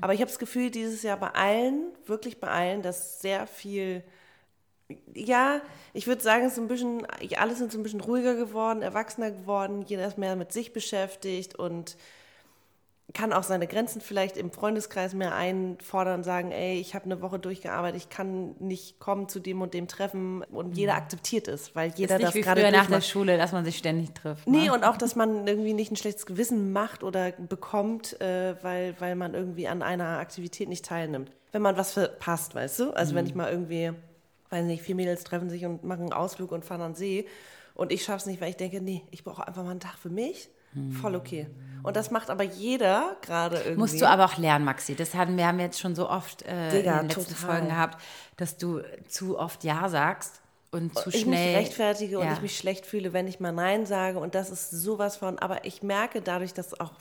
Aber ich habe das Gefühl, dieses Jahr bei allen, wirklich bei allen, dass sehr viel, ja, ich würde sagen, es ist ein bisschen, alles sind so ein bisschen ruhiger geworden, erwachsener geworden, jeder ist mehr mit sich beschäftigt und kann auch seine Grenzen vielleicht im Freundeskreis mehr einfordern, sagen, ey, ich habe eine Woche durchgearbeitet, ich kann nicht kommen zu dem und dem Treffen und jeder akzeptiert es, weil jeder Mhm. ist das nicht wie gerade früher nach der. Schule, dass man sich ständig trifft. Nee, ne? und auch, dass man irgendwie nicht ein schlechtes Gewissen macht oder bekommt, äh, weil, weil man irgendwie an einer Aktivität nicht teilnimmt. Wenn man was verpasst, weißt du? Also wenn ich mal irgendwie, weiß nicht, vier Mädels treffen sich und machen einen Ausflug und fahren an den See und ich schaff's nicht, weil ich denke, nee, ich brauche einfach mal einen Tag für mich. Voll okay. Und das macht aber jeder gerade irgendwie. Musst du aber auch lernen, Maxi. Das haben wir haben jetzt schon so oft äh, Digga, in den letzten total. Folgen gehabt, dass du zu oft Ja sagst und zu ich schnell. mich rechtfertige und Ja. ich mich schlecht fühle, wenn ich mal Nein sage. Und das ist sowas von. Aber ich merke dadurch, dass auch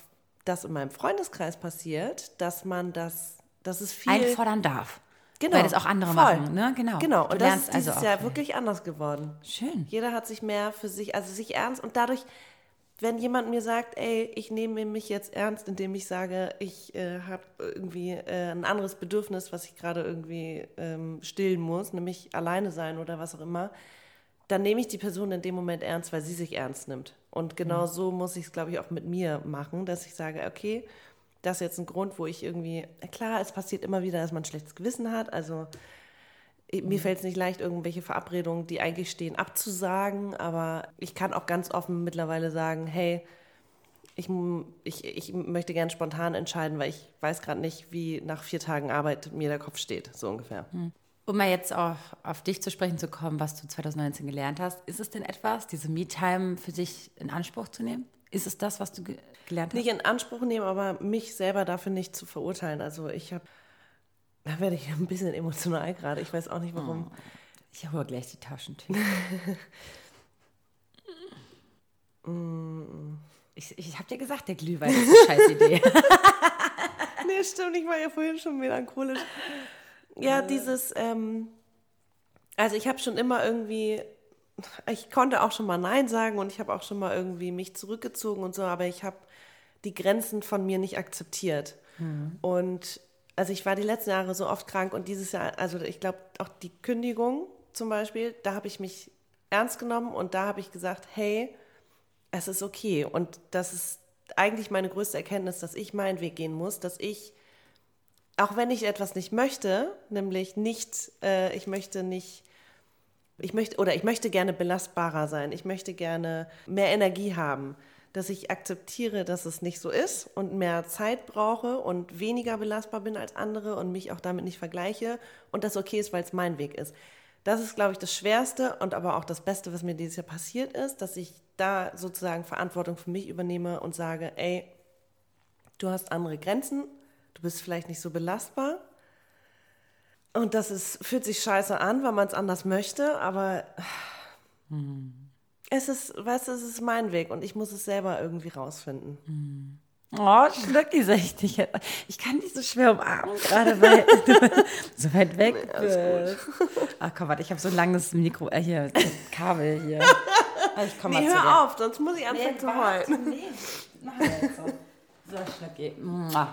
das in meinem Freundeskreis passiert, dass man das, das ist viel. einfordern darf. Genau. Weil das auch andere voll. machen, ne? Genau. Genau. Du Und das ist dieses also Jahr wirklich anders geworden. Schön. Jeder hat sich mehr für sich, also sich ernst und dadurch, wenn jemand mir sagt, ey, ich nehme mich jetzt ernst, indem ich sage, ich äh, habe irgendwie äh, ein anderes Bedürfnis, was ich gerade irgendwie ähm, stillen muss, nämlich alleine sein oder was auch immer, dann nehme ich die Person in dem Moment ernst, weil sie sich ernst nimmt. Und genau so muss ich es, glaube ich, auch mit mir machen, dass ich sage, okay, das ist jetzt ein Grund, wo ich irgendwie, klar, es passiert immer wieder, dass man ein schlechtes Gewissen hat, also mir fällt es nicht leicht, irgendwelche Verabredungen, die eigentlich stehen, abzusagen, aber ich kann auch ganz offen mittlerweile sagen, hey, ich, ich, ich möchte gern spontan entscheiden, weil ich weiß gerade nicht, wie nach vier Tagen Arbeit mir der Kopf steht, so ungefähr. Um mal jetzt auf, auf dich zu sprechen zu kommen, was du 2019 gelernt hast, ist es denn etwas, diese Me-Time für sich in Anspruch zu nehmen? Ist es das, was du ge gelernt hast? Nicht in Anspruch nehmen, aber mich selber dafür nicht zu verurteilen. Also ich habe, da werde ich ein bisschen emotional gerade, ich weiß auch nicht warum. Ich hole gleich die Taschentücher. ich ich habe dir gesagt, der Glühwein ist eine scheiß Idee. Nee, stimmt, ich war ja vorhin schon melancholisch. Ja, dieses, ähm, also ich habe schon immer irgendwie, ich konnte auch schon mal Nein sagen und ich habe auch schon mal irgendwie mich zurückgezogen und so, aber ich habe die Grenzen von mir nicht akzeptiert. Und also ich war die letzten Jahre so oft krank und dieses Jahr, also ich glaube auch die Kündigung zum Beispiel, da habe ich mich ernst genommen und da habe ich gesagt, hey, es ist okay. Und das ist eigentlich meine größte Erkenntnis, dass ich meinen Weg gehen muss, dass ich, auch wenn ich etwas nicht möchte, nämlich nicht, äh, ich möchte nicht, ich möchte, oder ich möchte gerne belastbarer sein, ich möchte gerne mehr Energie haben, dass ich akzeptiere, dass es nicht so ist und mehr Zeit brauche und weniger belastbar bin als andere und mich auch damit nicht vergleiche und das okay ist, weil es mein Weg ist. Das ist, glaube ich, das Schwerste und aber auch das Beste, was mir dieses Jahr passiert ist, dass ich da sozusagen Verantwortung für mich übernehme und sage, ey, du hast andere Grenzen, du bist vielleicht nicht so belastbar. Und das ist, fühlt sich scheiße an, weil man es anders möchte, aber Es ist, weißt du, es ist mein Weg und ich muss es selber irgendwie rausfinden. Oh, Schnöcki, sag ich dich jetzt. Ich kann dich so schwer umarmen, gerade weil du so weit weg bist. Ach komm, warte, ich habe so ein langes Mikro, äh, hier, Kabel hier. Ich komm Nee, mal zu dir. hör auf, sonst muss ich anfangen zu warte, heulen. Nee, mach jetzt so. So, Schnöcki. Mua.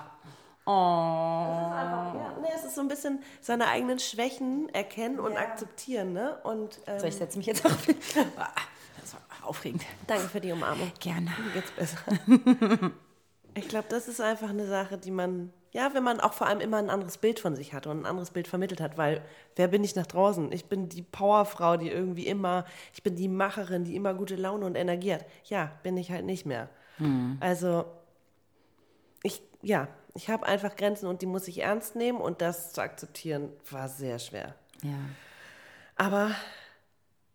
Oh. Ja, nee, es ist so ein bisschen seine eigenen Schwächen erkennen und akzeptieren, ne? Und ähm, So, ich setze mich jetzt auf. Aufregend. danke für die Umarmung. Gerne. Mir geht's besser. ich glaube, das ist einfach eine Sache, die man, ja, wenn man auch vor allem immer ein anderes Bild von sich hat und ein anderes Bild vermittelt hat, weil wer bin ich nach draußen? Ich bin die Powerfrau, die irgendwie immer, ich bin die Macherin, die immer gute Laune und Energie hat. Ja, bin ich halt nicht mehr. Also, ich, ja, ich habe einfach Grenzen und die muss ich ernst nehmen und das zu akzeptieren war sehr schwer. Ja. Aber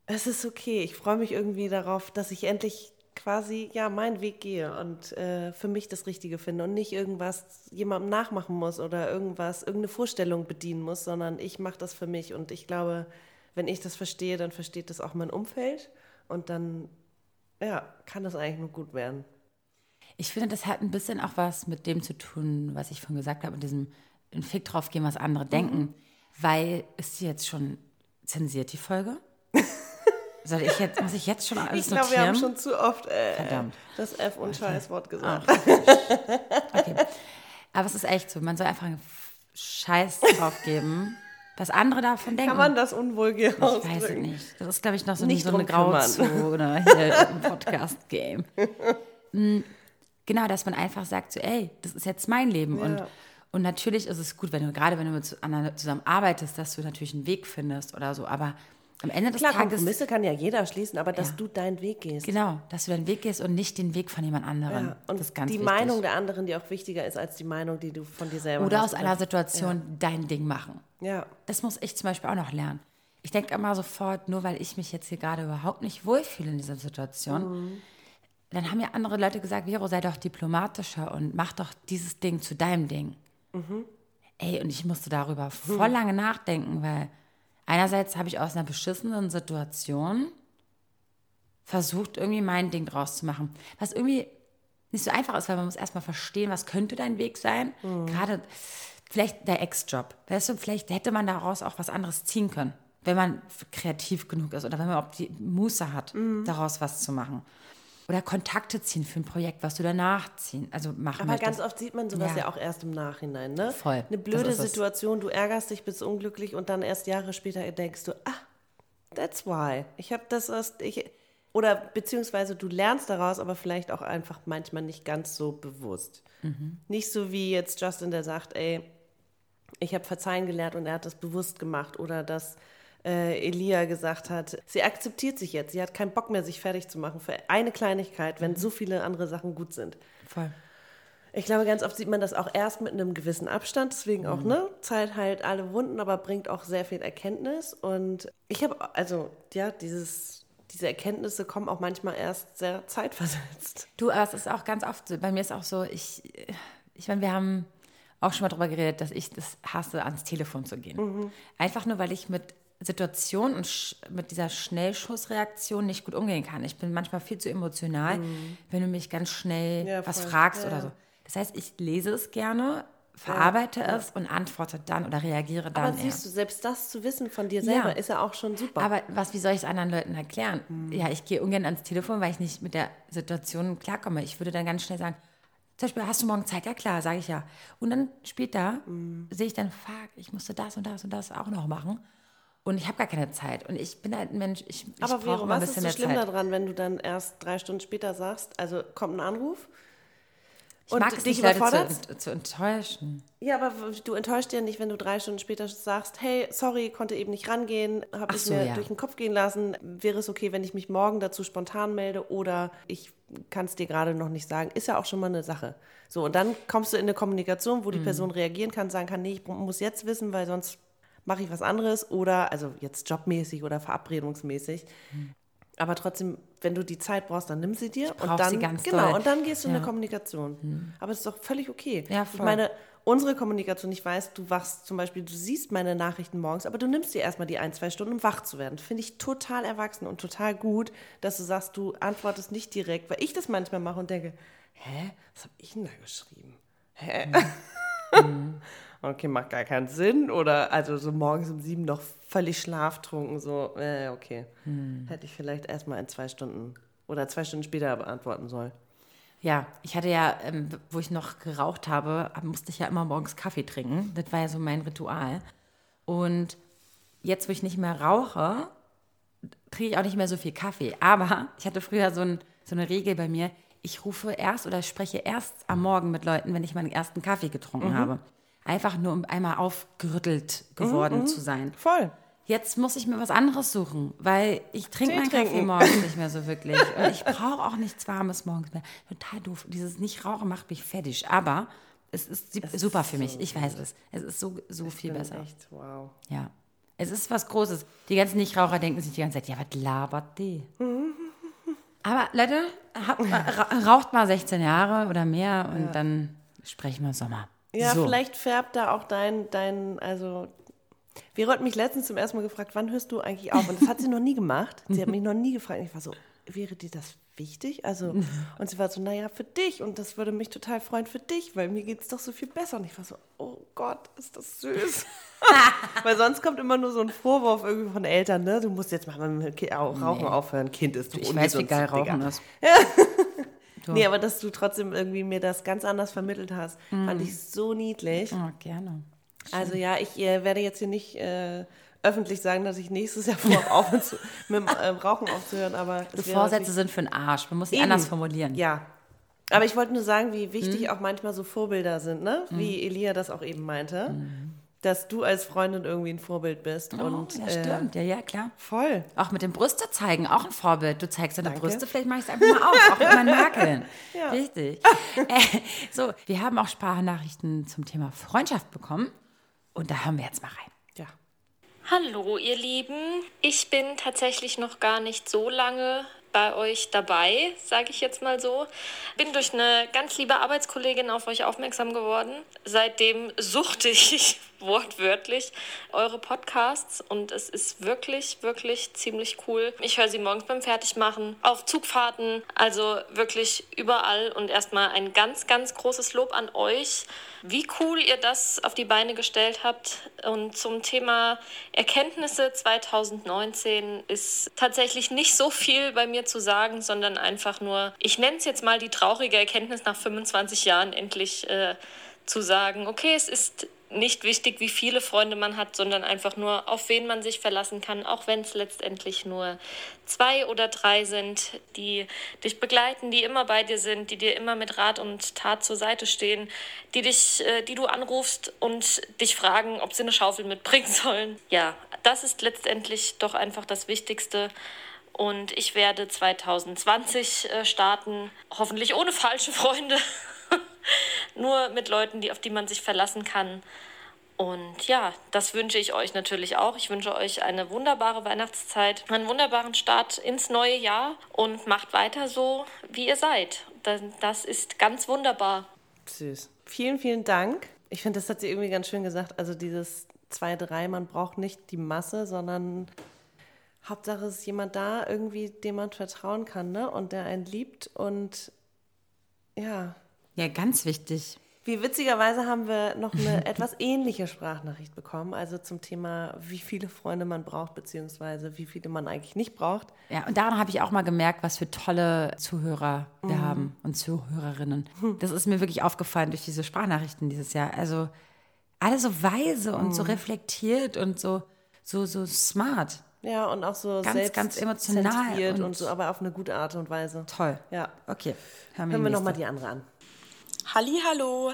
es ist okay. Ich freue mich irgendwie darauf, dass ich endlich quasi ja meinen Weg gehe und äh, für mich das Richtige finde und nicht irgendwas jemandem nachmachen muss oder irgendwas, irgendeine Vorstellung bedienen muss, sondern ich mache das für mich. Und ich glaube, wenn ich das verstehe, dann versteht das auch mein Umfeld und dann ja, kann das eigentlich nur gut werden. Ich finde, das hat ein bisschen auch was mit dem zu tun, was ich vorhin gesagt habe, mit diesem in Fick drauf gehen, was andere denken. Weil ist die jetzt schon zensiert, die Folge? Soll ich jetzt, muss ich jetzt schon alles Ich glaube, wir notieren? haben schon zu oft äh, Verdammt. das F und Scheißwort gesagt. Okay. Aber es ist echt so, man soll einfach einen Scheiß drauf geben, was andere davon denken. Kann man das unvulgär ich weiß es ausdrücken? nicht. Das ist, glaube ich, noch so, Nicht so eine. Grauzone hier im Podcast-Game. Mm, Genau, dass man einfach sagt, so, ey, das ist jetzt mein Leben. Und, Ja. und natürlich ist es gut, wenn du, gerade wenn du mit anderen zusammen arbeitest, dass du natürlich einen Weg findest oder so. Aber am Ende des Klar, Tages, Kompromisse kann ja jeder schließen, aber dass Ja. du deinen Weg gehst. genau, dass du deinen Weg gehst und nicht den Weg von jemand anderem. Ja, und das ist ganz die wichtig. Meinung der anderen, die auch wichtiger ist als die Meinung, die du von dir selber Oder hast. aus einer Situation dein Ding machen. Ja, Das muss ich zum Beispiel auch noch lernen. Ich denke immer sofort, nur weil ich mich jetzt hier gerade überhaupt nicht wohlfühle in dieser Situation, dann haben ja andere Leute gesagt, Vero, sei doch diplomatischer und mach doch dieses Ding zu deinem Ding. Ey, und ich musste darüber voll lange nachdenken, weil einerseits habe ich aus einer beschissenen Situation versucht, irgendwie mein Ding draus zu machen. Was irgendwie nicht so einfach ist, weil man muss erstmal verstehen, was könnte dein Weg sein. Gerade vielleicht der Ex-Job. Weißt du, vielleicht hätte man daraus auch was anderes ziehen können, wenn man kreativ genug ist oder wenn man auch die Muße hat, daraus was zu machen. Oder Kontakte ziehen für ein Projekt, was du danach ziehen, also machen aber möchtest. ganz oft sieht man sowas Ja. ja, auch erst im Nachhinein, ne? Voll, Eine blöde das ist es. Situation, du ärgerst dich, bist unglücklich und dann erst Jahre später denkst du, ah, that's why. Ich habe das erst, ich, oder beziehungsweise du lernst daraus, aber vielleicht auch einfach manchmal nicht ganz so bewusst. Mhm. Nicht so wie jetzt Justin, der sagt, ey, ich habe Verzeihen gelernt und er hat das bewusst gemacht oder dass äh, Elia gesagt hat, sie akzeptiert sich jetzt, sie hat keinen Bock mehr, sich fertig zu machen für eine Kleinigkeit, Mhm. wenn so viele andere Sachen gut sind. Voll. Ich glaube, ganz oft sieht man das auch erst mit einem gewissen Abstand, deswegen Mhm. auch, ne? Zeit heilt alle Wunden, aber bringt auch sehr viel Erkenntnis. Und ich habe, also, ja, dieses, diese Erkenntnisse kommen auch manchmal erst sehr zeitversetzt. Du, aber es ist auch ganz oft so, bei mir ist auch so, ich, ich meine, wir haben auch schon mal darüber geredet, dass ich das hasse, ans Telefon zu gehen. Einfach nur, weil ich mit Situationen und mit dieser Schnellschussreaktion nicht gut umgehen kann. Ich bin manchmal viel zu emotional, wenn du mich ganz schnell Ja, was voll. fragst Ja, oder ja. so. Das heißt, ich lese es gerne, verarbeite es und antworte dann oder reagiere dann Aber siehst du, selbst das zu wissen von dir selber Ja. ist ja auch schon super. Aber was, wie soll ich es anderen Leuten erklären? Mhm. Ja, ich gehe ungern ans Telefon, weil ich nicht mit der Situation klarkomme. Ich würde dann ganz schnell sagen, zum Beispiel, hast du morgen Zeit? Ja klar, sage ich ja. Und dann später Mhm. sehe ich dann, fuck, ich musste das und das und das auch noch machen. Und ich habe gar keine Zeit. Und ich bin halt ein Mensch, ich, ich aber brauche Vero, immer ein was ist bisschen so mehr schlimm Zeit. daran, wenn du dann erst drei Stunden später sagst, also kommt ein Anruf Ich und mag es dich nicht, Leute zu, zu enttäuschen. Ja, aber du enttäuscht ja nicht, wenn du drei Stunden später sagst, hey, sorry, konnte eben nicht rangehen, habe ich so, mir ja. durch den Kopf gehen lassen. Wäre es okay, wenn ich mich morgen dazu spontan melde oder ich kann es dir gerade noch nicht sagen. Ist ja auch schon mal eine Sache. So, und dann kommst du in eine Kommunikation, Mhm. wo die Person reagieren kann, sagen kann, nee, ich muss jetzt wissen, weil sonst mache ich was anderes oder, also jetzt jobmäßig oder verabredungsmäßig. Mhm. Aber trotzdem, wenn du die Zeit brauchst, dann nimm sie dir und dann sie ganz genau doll. und dann gehst du in Ja. eine Kommunikation. Aber es ist doch völlig okay. Ja, ich voll. meine, unsere Kommunikation, ich weiß, du wachst zum Beispiel, du siehst meine Nachrichten morgens, aber du nimmst dir erstmal die ein, zwei Stunden, um wach zu werden. Finde ich total erwachsen und total gut, dass du sagst, du antwortest nicht direkt, weil ich das manchmal mache und denke, hä, was habe ich denn da geschrieben? Hä? okay, macht gar keinen Sinn. Oder also so morgens um sieben noch völlig schlaftrunken, so, äh, okay. Hätte ich vielleicht erstmal in zwei Stunden oder zwei Stunden später beantworten sollen. Ja, ich hatte ja, ähm, wo ich noch geraucht habe, musste ich ja immer morgens Kaffee trinken. Das war ja so mein Ritual. Und jetzt, wo ich nicht mehr rauche, trinke ich auch nicht mehr so viel Kaffee. Aber ich hatte früher so, ein, so eine Regel bei mir, ich rufe erst oder spreche erst am Morgen mit Leuten, wenn ich meinen ersten Kaffee getrunken habe. Einfach nur, um einmal aufgerüttelt geworden zu sein. Voll. Jetzt muss ich mir was anderes suchen, weil ich trinke meinen Kaffee morgens nicht mehr so wirklich. Und ich brauche auch nichts Warmes morgens mehr. Total doof. Dieses Nicht-Rauchen macht mich fertig. Aber es ist sie- super für mich. Ich weiß es. Es ist so, so viel besser. Echt, wow. Ja. Es ist was Großes. Die ganzen Nichtraucher denken sich die ganze Zeit, ja, was labert die? Aber Leute, raucht mal 16 Jahre oder mehr und dann sprechen wir Sommer. Ja, so. vielleicht färbt da auch dein, dein, also. Vero hat mich letztens zum ersten Mal gefragt, wann hörst du eigentlich auf? Und das hat sie noch nie gemacht. Sie hat mich noch nie gefragt. Und ich war so, wäre dir das wichtig? Also, und sie war so, naja, für dich. Und das würde mich total freuen für dich, weil mir geht es doch so viel besser. Und ich war so, oh Gott, ist das süß. weil sonst kommt immer nur so ein Vorwurf irgendwie von Eltern, ne? Du musst jetzt mal mit Rauchen aufhören. Kind ist du Ich weiß, wie geil Rauchen ist. Nee, aber dass du trotzdem irgendwie mir das ganz anders vermittelt hast, fand ich so niedlich. Oh, gerne. Also ja, ich äh, werde jetzt hier nicht äh, öffentlich sagen, dass ich nächstes Jahr vor, aufhören zu, mit dem ähm, Rauchen aufzuhören, aber Vorsätze sind für den Arsch. Man muss sie anders formulieren. Ja. Aber ich wollte nur sagen, wie wichtig Mhm. auch manchmal so Vorbilder sind, ne? Wie Elia das auch eben meinte. Dass du als Freundin irgendwie ein Vorbild bist. Oh, und ja, äh, stimmt. Ja, ja, klar. voll. Auch mit dem Brüste zeigen, auch ein Vorbild. Du zeigst deine Danke. Brüste, vielleicht mache ich es einfach mal auf, auch mit meinen Makeln. Ja. Richtig. Äh, so, wir haben auch Sprachnachrichten zum Thema Freundschaft bekommen. Und da hören wir jetzt mal rein. Ja. Hallo, ihr Lieben. Ich bin tatsächlich noch gar nicht so lange bei euch dabei, sage ich jetzt mal so. Bin durch eine ganz liebe Arbeitskollegin auf euch aufmerksam geworden. Seitdem suchte ich wortwörtlich eure Podcasts und es ist wirklich, wirklich ziemlich cool. Ich höre sie morgens beim Fertigmachen, auf Zugfahrten, also wirklich überall und erstmal ein ganz, ganz großes Lob an euch, wie cool ihr das auf die Beine gestellt habt. Und zum Thema Erkenntnisse 2019 ist tatsächlich nicht so viel bei mir zu sagen, sondern einfach nur, ich nenne es jetzt mal die traurige Erkenntnis nach 25 Jahren endlich äh, zu sagen, okay, es ist nicht wichtig, wie viele Freunde man hat, sondern einfach nur, auf wen man sich verlassen kann, auch wenn es letztendlich nur zwei oder drei sind, die dich begleiten, die immer bei dir sind, die dir immer mit Rat und Tat zur Seite stehen, die dich, äh, die du anrufst und dich fragen, ob sie eine Schaufel mitbringen sollen. Ja, das ist letztendlich doch einfach das Wichtigste. Und ich werde 2020 äh, starten, hoffentlich ohne falsche Freunde. Nur mit Leuten, die, auf die man sich verlassen kann. Und ja, das wünsche ich euch natürlich auch. Ich wünsche euch eine wunderbare Weihnachtszeit, einen wunderbaren Start ins neue Jahr und macht weiter so, wie ihr seid. Das ist ganz wunderbar. Süß. Vielen, vielen Dank. Ich finde, das hat sie irgendwie ganz schön gesagt. Also dieses zwei, drei, man braucht nicht die Masse, sondern Hauptsache ist jemand da, irgendwie, dem man vertrauen kann, ne? Und der einen liebt und ja. Ja, ganz wichtig. Wie witzigerweise haben wir noch eine etwas ähnliche Sprachnachricht bekommen, also zum Thema, wie viele Freunde man braucht, beziehungsweise wie viele man eigentlich nicht braucht. Ja, und daran habe ich auch mal gemerkt, was für tolle Zuhörer wir haben und Zuhörerinnen. Das ist mir wirklich aufgefallen durch diese Sprachnachrichten dieses Jahr. Also alle so weise und so reflektiert und so, so, so smart. Ja, und auch so Ganz, selbst ganz emotional und, und- so, aber auf eine gute Art und Weise. Toll. Ja. Okay. Hören Hören wir nochmal die andere an. Hallo.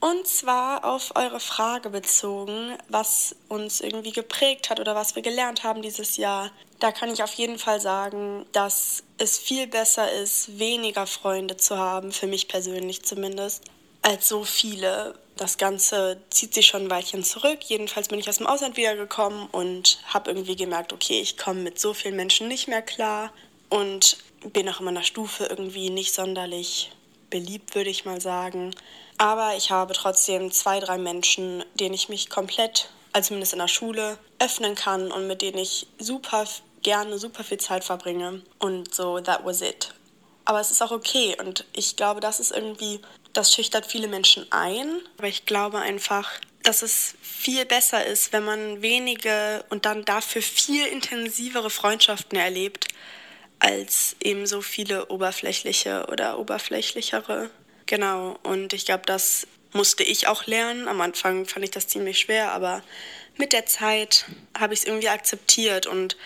Und zwar auf eure Frage bezogen, was uns irgendwie geprägt hat oder was wir gelernt haben dieses Jahr. Da kann ich auf jeden Fall sagen, dass es viel besser ist, weniger Freunde zu haben, für mich persönlich zumindest, als so viele. Das Ganze zieht sich schon ein Weilchen zurück. Jedenfalls bin ich aus dem Ausland wiedergekommen und habe irgendwie gemerkt, okay, ich komme mit so vielen Menschen nicht mehr klar. und bin auch in meiner Stufe irgendwie nicht sonderlich beliebt, würde ich mal sagen. Aber ich habe trotzdem zwei, drei Menschen, denen ich mich komplett, also zumindest in der Schule, öffnen kann und mit denen ich super gerne super viel Zeit verbringe. Und so, that was it. Aber es ist auch okay und ich glaube, das ist irgendwie, das schüchtert viele Menschen ein. Aber ich glaube einfach, dass es viel besser ist, wenn man wenige und dann dafür viel intensivere Freundschaften erlebt, als eben so viele oberflächliche oder oberflächlichere. Genau, und ich glaube, das musste ich auch lernen. Am Anfang fand ich das ziemlich schwer, aber mit der Zeit habe ich es irgendwie akzeptiert und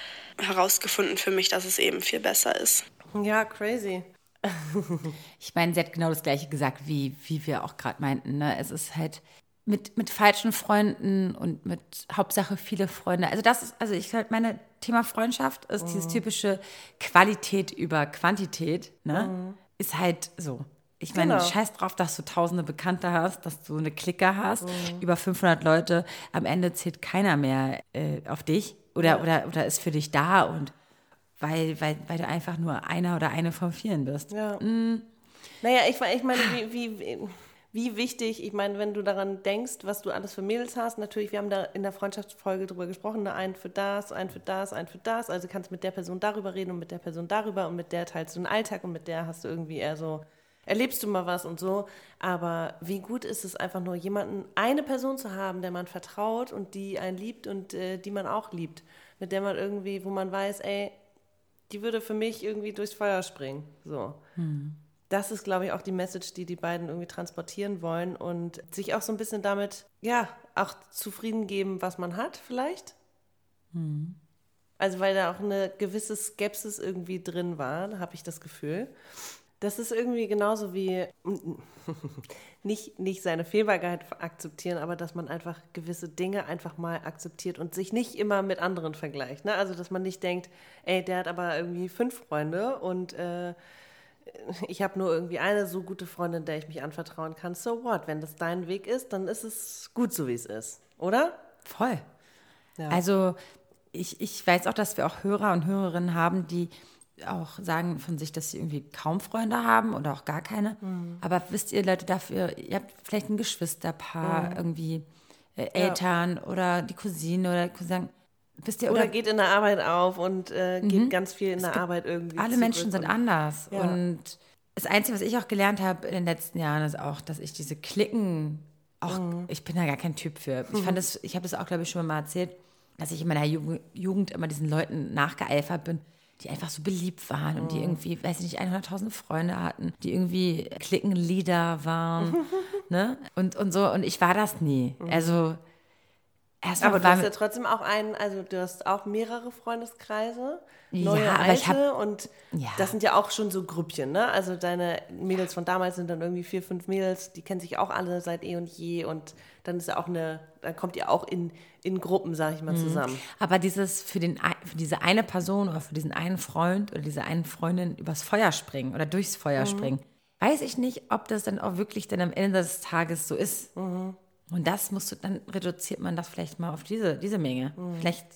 herausgefunden für mich, dass es eben viel besser ist. Ja, crazy. Ich meine, sie hat genau das Gleiche gesagt, wie, wie wir auch gerade meinten. Ne? Es ist halt mit, mit falschen Freunden und mit Hauptsache viele Freunde. Also das ist, also ich halt meine Thema Freundschaft ist dieses typische Qualität über Quantität, ne? Ist halt so. Ich meine, Genau. scheiß drauf, dass du tausende Bekannte hast, dass du eine Clique hast, über 500 Leute. Am Ende zählt keiner mehr äh, auf dich oder, oder, oder ist für dich da und weil, weil, weil du einfach nur einer oder eine von vielen bist. Ja. Naja, ich, ich meine, wie, wie, wie wichtig, ich meine, wenn du daran denkst, was du alles für Mädels hast, natürlich, wir haben da in der Freundschaftsfolge drüber gesprochen, ne, ein für das, ein für das, ein für das, also kannst mit der Person darüber reden und mit der Person darüber und mit der teilst du den Alltag und mit der hast du irgendwie eher so, erlebst du mal was und so, aber wie gut ist es einfach nur, jemanden, eine Person zu haben, der man vertraut und die einen liebt und äh, die man auch liebt, mit der man irgendwie, wo man weiß, ey, die würde für mich irgendwie durchs Feuer springen, so das ist, glaube ich, auch die Message, die die beiden irgendwie transportieren wollen und sich auch so ein bisschen damit, ja, auch zufrieden geben, was man hat, vielleicht. Also, weil da auch eine gewisse Skepsis irgendwie drin war, habe ich das Gefühl. Das ist irgendwie genauso wie nicht, nicht seine Fehlbarkeit akzeptieren, aber dass man einfach gewisse Dinge einfach mal akzeptiert und sich nicht immer mit anderen vergleicht. Ne? Also, dass man nicht denkt, ey, der hat aber irgendwie fünf Freunde und äh, ich habe nur irgendwie eine so gute Freundin, der ich mich anvertrauen kann. So what? Wenn das dein Weg ist, dann ist es gut so, wie es ist. Oder? Voll. Ja. Also ich, ich weiß auch, dass wir auch Hörer und Hörerinnen haben, die auch sagen von sich, dass sie irgendwie kaum Freunde haben oder auch gar keine. Mhm. Aber wisst ihr, Leute, dafür, ihr habt vielleicht ein Geschwisterpaar, Mhm. irgendwie äh, Eltern oder die Cousine oder Cousin. Wisst ihr, Oder, oder, geht in der Arbeit auf und äh, gibt ganz viel in der Arbeit irgendwie. alle Menschen sind anders. Ja. Und das Einzige, was ich auch gelernt habe in den letzten Jahren, ist auch, dass ich diese Klicken auch, Mhm. ich bin da gar kein Typ für. Ich fand das, ich habe das auch, glaube ich, schon mal erzählt, dass ich in meiner Ju- Jugend immer diesen Leuten nachgeeifert bin, die einfach so beliebt waren und die Mhm. irgendwie, weiß ich nicht, 100.000 Freunde hatten, die irgendwie Klickenleader waren, ne? Und, und so. Und ich war das nie. Also, erstmal Mhm. Aber du hast ja trotzdem auch einen, also du hast auch mehrere Freundeskreise, Ja, neue, aber alte hab- und Ja. das sind ja auch schon so Grüppchen, ne? Also deine Mädels von damals sind dann irgendwie vier, fünf Mädels, die kennen sich auch alle seit eh und je und dann ist ja auch eine, dann kommt ihr auch in, in Gruppen, sag ich Mhm. mal, zusammen. Aber dieses für, den, für diese eine Person oder für diesen einen Freund oder diese eine Freundin übers Feuer springen oder durchs Feuer Mhm. springen, weiß ich nicht, ob das dann auch wirklich dann am Ende des Tages so ist. Mhm. Und das musst du, dann reduziert man das vielleicht mal auf diese, diese Menge. Mhm. Vielleicht,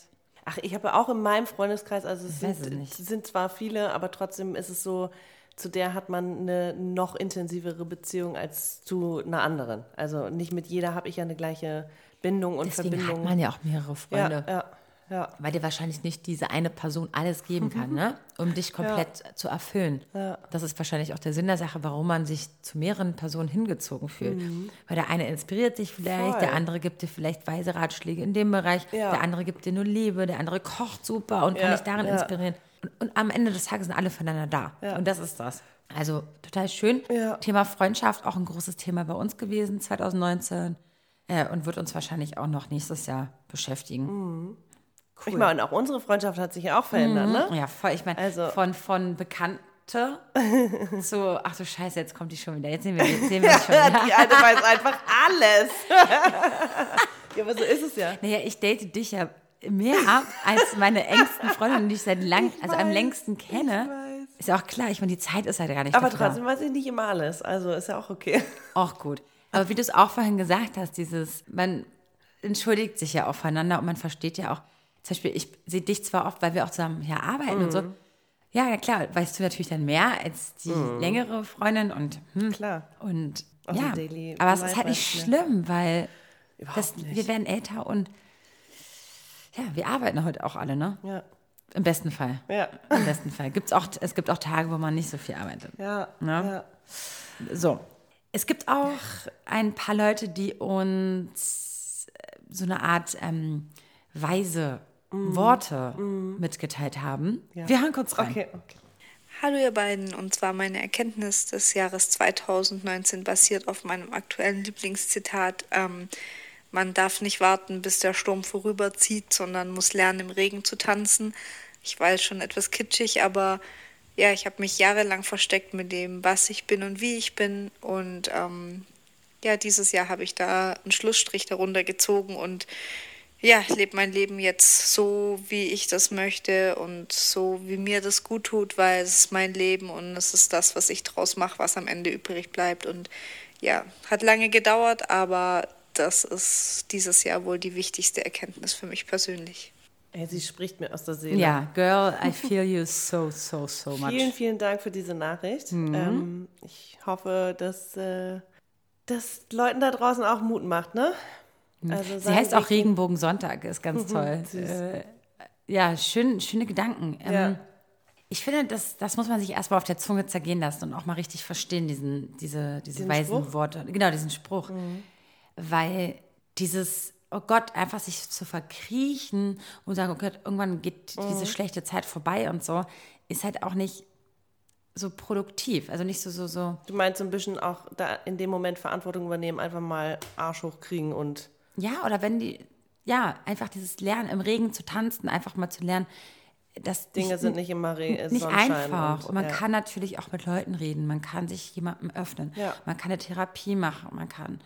Ach, ich habe auch in meinem Freundeskreis, also es es sind, nicht. sind zwar viele, aber trotzdem ist es so, zu der hat man eine noch intensivere Beziehung als zu einer anderen. Also nicht mit jeder habe ich ja eine gleiche Bindung und deswegen Verbindung. hat man ja auch mehrere Freunde. ja, ja, ja. Weil dir wahrscheinlich nicht diese eine Person alles geben kann, ne? um dich komplett zu erfüllen. Das ist wahrscheinlich auch der Sinn der Sache, warum man sich zu mehreren Personen hingezogen fühlt. Weil der eine inspiriert dich vielleicht, Mhm. Voll. der andere gibt dir vielleicht weise Ratschläge in dem Bereich, Ja. der andere gibt dir nur Liebe, der andere kocht super und kann Ja, dich darin ja. inspirieren. Und, und am Ende des Tages sind alle füreinander da. Ja. Und das ist das. Also total schön. Ja. Thema Freundschaft, auch ein großes Thema bei uns gewesen 2019 äh, und wird uns wahrscheinlich auch noch nächstes Jahr beschäftigen. Ich meine, auch unsere Freundschaft hat sich ja auch verändert, ne? Ja, voll. Ich meine, Also- von, von Bekannte zu, ach du Scheiße, jetzt kommt die schon wieder. Jetzt sehen wir, jetzt sehen wir die schon wieder. Die alte weiß einfach alles. ja, aber so ist es ja. Naja, ich date dich ja mehr ab als meine engsten Freundinnen, die ich seit lang, also am weiß, längsten kenne. Ist ja auch klar, ich meine, die Zeit ist halt gar nicht Aber dafür da. trotzdem weiß ich nicht immer alles. Also ist ja auch okay. Auch gut. Aber wie du es auch vorhin gesagt hast, dieses, man entschuldigt sich ja aufeinander und man versteht ja auch, zum Beispiel, ich sehe dich zwar oft, weil wir auch zusammen hier arbeiten und so, Ja, ja, klar, weißt du natürlich dann mehr als die längere Freundin und hm, Klar. Und dem ja, Daily aber es ist halt nicht weißt du mehr. schlimm, weil das, nicht. wir werden älter und ja, wir arbeiten heute auch alle, ne? Ja. Im besten Fall. Ja. Im besten Fall. Gibt's auch, es gibt auch Tage, wo man nicht so viel arbeitet. Ja. Ja. ja. So. Es gibt auch ein paar Leute, die uns äh, so eine Art ähm, weise Worte mitgeteilt haben. Wir hören kurz rein. Okay, okay. Hallo ihr beiden, und zwar meine Erkenntnis des Jahres 2019 basiert auf meinem aktuellen Lieblingszitat. Ähm, man darf nicht warten, bis der Sturm vorüberzieht, sondern muss lernen, im Regen zu tanzen. Ich weiß schon etwas kitschig, aber ja, ich habe mich jahrelang versteckt mit dem, was ich bin und wie ich bin. Und ähm, ja, dieses Jahr habe ich da einen Schlussstrich darunter gezogen und ja, lebe mein Leben jetzt so, wie ich das möchte und so, wie mir das gut tut, weil es ist mein Leben und es ist das, was ich draus mache, was am Ende übrig bleibt. Und ja, hat lange gedauert, aber das ist dieses Jahr wohl die wichtigste Erkenntnis für mich persönlich. Sie spricht mir aus der Seele. Ja, Girl, I feel you so, so, so much. Vielen, vielen Dank für diese Nachricht. Mhm. Ähm, ich hoffe, dass äh, das Leuten da draußen auch Mut macht, ne? Also Sie heißt auch. Regenbogensonntag, ist ganz toll. Äh, ja, schön, schöne Gedanken. Ähm, Ja. Ich finde, das, das muss man sich erstmal auf der Zunge zergehen lassen und auch mal richtig verstehen, diesen, diese, diese Den weisen Spruch? Mhm. Worte. Genau, diesen Spruch. Weil dieses, oh Gott, einfach sich zu verkriechen und sagen, oh Gott, irgendwann geht Mhm. diese schlechte Zeit vorbei und so, ist halt auch nicht so produktiv. Also nicht so, so, so. Du meinst so ein bisschen auch da in dem Moment Verantwortung übernehmen, einfach mal Arsch hochkriegen und Ja, oder wenn die, ja, einfach dieses Lernen, im Regen zu tanzen, einfach mal zu lernen, dass Dinge nicht, sind nicht immer Re nicht einfach. Und, man ja. kann natürlich auch mit Leuten reden, man kann sich jemandem öffnen, Ja. man kann eine Therapie machen, man kann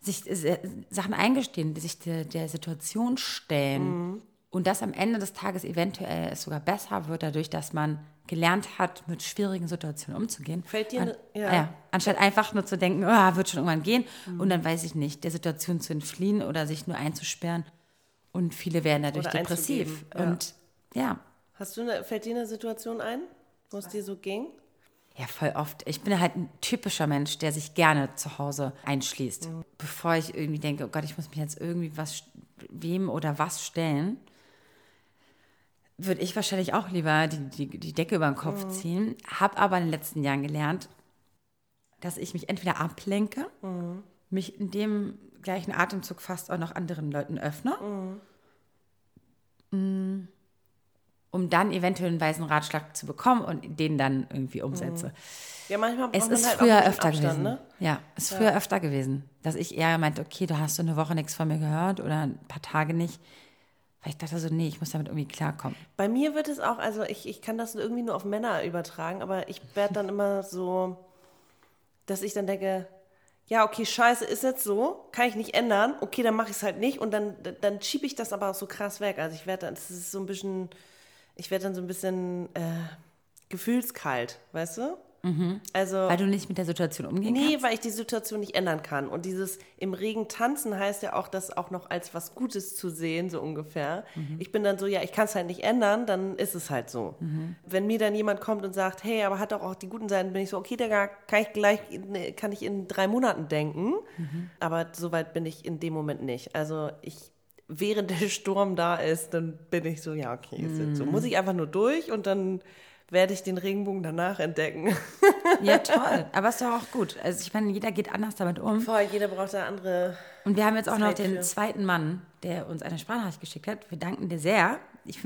sich äh, Sachen eingestehen, sich der, der Situation stellen. Mhm. Und das am Ende des Tages eventuell es sogar besser wird, dadurch, dass man gelernt hat, mit schwierigen Situationen umzugehen. Fällt dir An, ne- ja. ja. Anstatt einfach nur zu denken, oh, wird schon irgendwann gehen Mhm. und dann weiß ich nicht, der Situation zu entfliehen oder sich nur einzusperren. Und viele werden dadurch Oder depressiv. ja. Und ja, Hast du eine, fällt dir eine Situation ein, wo es dir so ging? Ja, voll oft. Ich bin halt ein typischer Mensch, der sich gerne zu Hause einschließt. Bevor ich irgendwie denke, oh Gott, ich muss mich jetzt irgendwie was, wem oder was stellen, würde ich wahrscheinlich auch lieber die, die, die Decke über den Kopf ziehen. Habe aber in den letzten Jahren gelernt, dass ich mich entweder ablenke, mich in dem gleichen Atemzug fast auch noch anderen Leuten öffne, Mm, um dann eventuell einen weisen Ratschlag zu bekommen und den dann irgendwie umsetze. Ja, manchmal Es man ist halt früher öfter Abstand, gewesen. ne? Ja, ist früher öfter gewesen, dass ich eher meinte, okay, du hast so eine Woche nichts von mir gehört oder ein paar Tage nicht. Weil ich dachte so, nee, ich muss damit irgendwie klarkommen. Bei mir wird es auch, also ich, ich kann das irgendwie nur auf Männer übertragen, aber ich werde dann immer so, dass ich dann denke, ja, okay, scheiße, ist jetzt so, kann ich nicht ändern, okay, dann mache ich es halt nicht und dann, dann schiebe ich das aber auch so krass weg. Also ich werde dann, das ist so ein bisschen, ich werde dann so ein bisschen äh, gefühlskalt, weißt du? Also, Weil du nicht mit der Situation umgehen Nee, kannst. weil ich die Situation nicht ändern kann. Und dieses im Regen tanzen heißt ja auch, das auch noch als was Gutes zu sehen, so ungefähr. Ich bin dann so, ja, ich kann es halt nicht ändern, dann ist es halt so. Wenn mir dann jemand kommt und sagt, hey, aber hat doch auch die guten Seiten, bin ich so, okay, Digga, kann ich gleich, in- kann ich in drei Monaten denken. Aber so weit bin ich in dem Moment nicht. Also ich, während der Sturm da ist, dann bin ich so, ja, okay, ist jetzt so. Muss ich einfach nur durch und dann werde ich den Regenbogen danach entdecken. Ja, toll. Aber ist doch auch gut. Also ich meine, jeder geht anders damit um. Voll, jeder braucht da andere. Und wir haben jetzt auch noch Zeit den für. zweiten Mann, der uns eine Sprachnachricht geschickt hat. Wir danken dir sehr. Ich,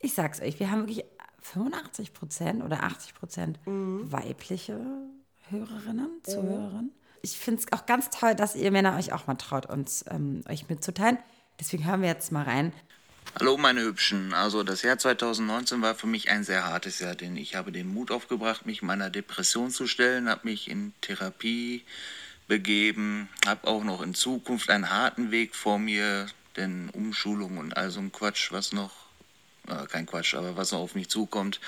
ich sag's euch, wir haben wirklich 85 Prozent oder 80 Prozent Mhm. weibliche Hörerinnen, Zuhörerinnen. Ich finde es auch ganz toll, dass ihr Männer euch auch mal traut, uns ähm, euch mitzuteilen. Deswegen hören wir jetzt mal rein. Hallo meine Hübschen, also das Jahr 2019 war für mich ein sehr hartes Jahr, denn ich habe den Mut aufgebracht, mich meiner Depression zu stellen, habe mich in Therapie begeben, habe auch noch in Zukunft einen harten Weg vor mir, denn Umschulung und all so ein Quatsch, was noch, äh, kein Quatsch, aber was noch auf mich zukommt.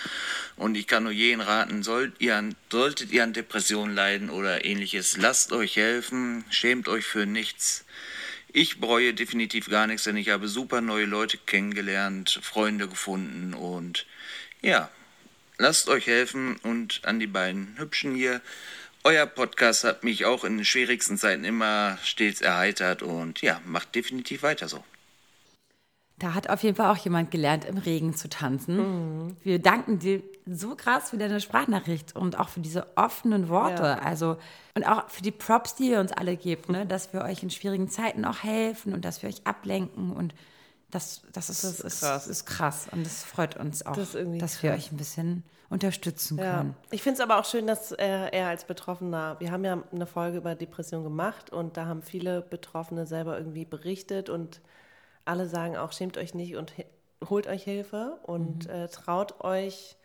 Und ich kann nur jeden raten, sollt ihr an, solltet ihr an Depressionen leiden oder ähnliches, lasst euch helfen, schämt euch für nichts. Ich bereue definitiv gar nichts, denn ich habe super neue Leute kennengelernt, Freunde gefunden und ja, lasst euch helfen und an die beiden Hübschen hier. Euer Podcast hat mich auch in den schwierigsten Zeiten immer stets erheitert und ja, macht definitiv weiter so. Da hat auf jeden Fall auch jemand gelernt, im Regen zu tanzen. Wir danken dir so krass für deine Sprachnachricht und auch für diese offenen Worte. Ja. Also, und auch für die Props, die ihr uns alle gebt, ne? dass wir euch in schwierigen Zeiten auch helfen und dass wir euch ablenken. Und das, das, ist, ist ist, krass. ist krass. Und das freut uns auch, Das dass wir euch ein bisschen unterstützen Ja. können. Ich finde es aber auch schön, dass äh, er als Betroffener, wir haben ja eine Folge über Depression gemacht und da haben viele Betroffene selber irgendwie berichtet und alle sagen auch, schämt euch nicht und holt euch Hilfe und äh, traut euch,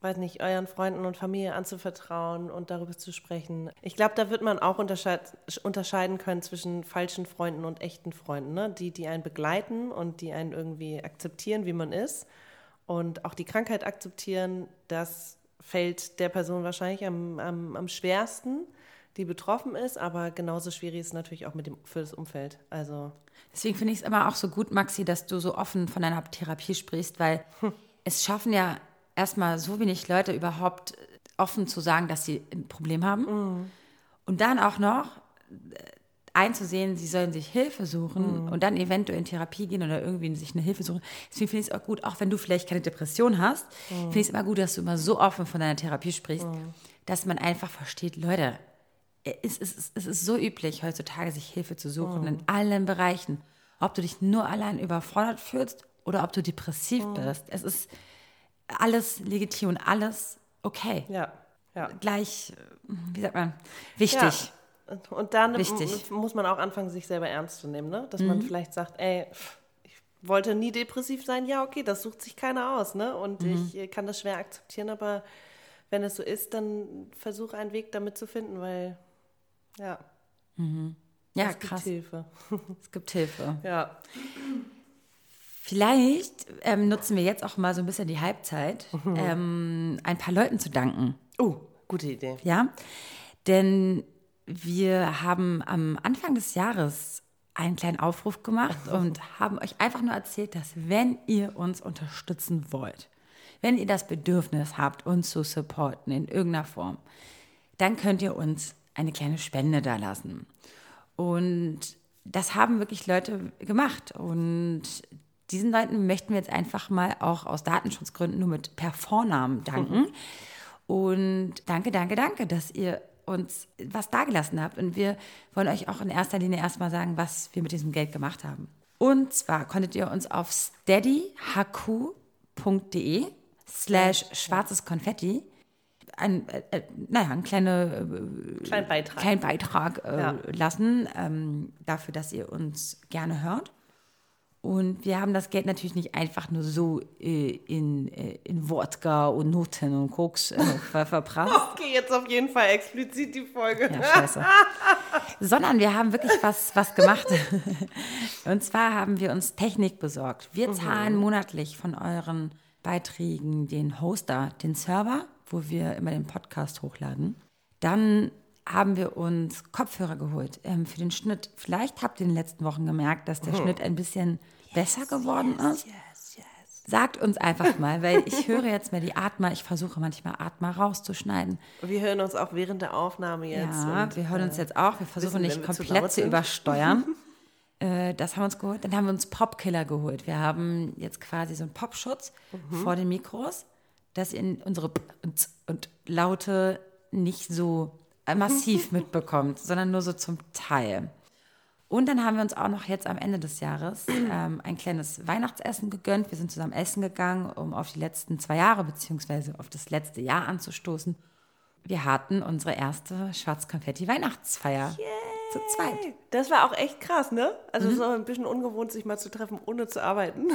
weiß nicht, euren Freunden und Familie anzuvertrauen und darüber zu sprechen. Ich glaube, da wird man auch unterscheid unterscheiden können zwischen falschen Freunden und echten Freunden, ne? die, die einen begleiten und die einen irgendwie akzeptieren, wie man ist und auch die Krankheit akzeptieren, das fällt der Person wahrscheinlich am, am, am schwersten, die betroffen ist, aber genauso schwierig ist es natürlich auch mit dem, für das Umfeld. Also Deswegen finde ich es immer auch so gut, Maxi, dass du so offen von deiner Therapie sprichst, weil es schaffen ja erstmal so wenig Leute überhaupt offen zu sagen, dass sie ein Problem haben. Und dann auch noch äh, einzusehen, sie sollen sich Hilfe suchen und dann eventuell in Therapie gehen oder irgendwie sich eine Hilfe suchen. Deswegen finde ich es auch gut, auch wenn du vielleicht keine Depression hast, finde ich es immer gut, dass du immer so offen von deiner Therapie sprichst, dass man einfach versteht, Leute, es ist, es ist so üblich, heutzutage sich Hilfe zu suchen in allen Bereichen. Ob du dich nur allein überfordert fühlst oder ob du depressiv bist. Es ist alles legitim und alles okay. ja, ja. Gleich, wie sagt man, wichtig. Ja. Und dann Wichtig. muss man auch anfangen, sich selber ernst zu nehmen, ne? Dass man vielleicht sagt, ey, ich wollte nie depressiv sein, ja, okay, das sucht sich keiner aus, ne? Und ich äh, kann das schwer akzeptieren, aber wenn es so ist, dann versuche einen Weg damit zu finden, weil ja, Ja, es gibt krass. Hilfe. Es gibt Hilfe. Ja. Vielleicht ähm, nutzen wir jetzt auch mal so ein bisschen die Halbzeit, ähm, ein paar Leuten zu danken. Oh, gute Idee. Ja, denn wir haben am Anfang des Jahres einen kleinen Aufruf gemacht und haben euch einfach nur erzählt, dass wenn ihr uns unterstützen wollt, wenn ihr das Bedürfnis habt, uns zu supporten in irgendeiner Form, dann könnt ihr uns eine kleine Spende da lassen. Und das haben wirklich Leute gemacht. Und diesen Leuten möchten wir jetzt einfach mal auch aus Datenschutzgründen nur mit per Vornamen danken. Und danke, danke, danke, dass ihr uns was dagelassen habt. Und wir wollen euch auch in erster Linie erstmal sagen, was wir mit diesem Geld gemacht haben. Und zwar konntet ihr uns auf steadyhq.de slash schwarzes Konfetti ein, äh, äh, naja, einen kleine, Kleinen Beitrag. kleinen Beitrag äh, Ja. lassen ähm, dafür, dass ihr uns gerne hört. Und wir haben das Geld natürlich nicht einfach nur so äh, in, äh, in Wodka und Noten und Koks äh, ver verprasst. Okay, jetzt auf jeden Fall explizit die Folge. Ja, scheiße. Sondern wir haben wirklich was, was gemacht. Und zwar haben wir uns Technik besorgt. Wir zahlen monatlich von euren Beiträgen den Hoster, den Server, wo wir immer den Podcast hochladen. Dann haben wir uns Kopfhörer geholt ähm, für den Schnitt. Vielleicht habt ihr in den letzten Wochen gemerkt, dass der Schnitt ein bisschen besser geworden ist. Sagt uns einfach mal, weil ich höre jetzt mal die Atma. Ich versuche manchmal Atma rauszuschneiden. Wir hören uns auch während der Aufnahme jetzt. Ja, und, wir hören uns äh, jetzt auch. Wir versuchen wissen, nicht zu komplett zu sind. übersteuern. äh, das haben wir uns geholt. Dann haben wir uns Popkiller geholt. Wir haben jetzt quasi so einen Popschutz Mhm. vor den Mikros, dass ihr unsere und, und Laute nicht so massiv mitbekommt, sondern nur so zum Teil. Und dann haben wir uns auch noch jetzt am Ende des Jahres ähm, ein kleines Weihnachtsessen gegönnt. Wir sind zusammen essen gegangen, um auf die letzten zwei Jahre beziehungsweise auf das letzte Jahr anzustoßen. Wir hatten unsere erste Schwarzkonfetti-Weihnachtsfeier zu zweit. Das war auch echt krass, ne? Also Mhm. so ein bisschen ungewohnt, sich mal zu treffen, ohne zu arbeiten.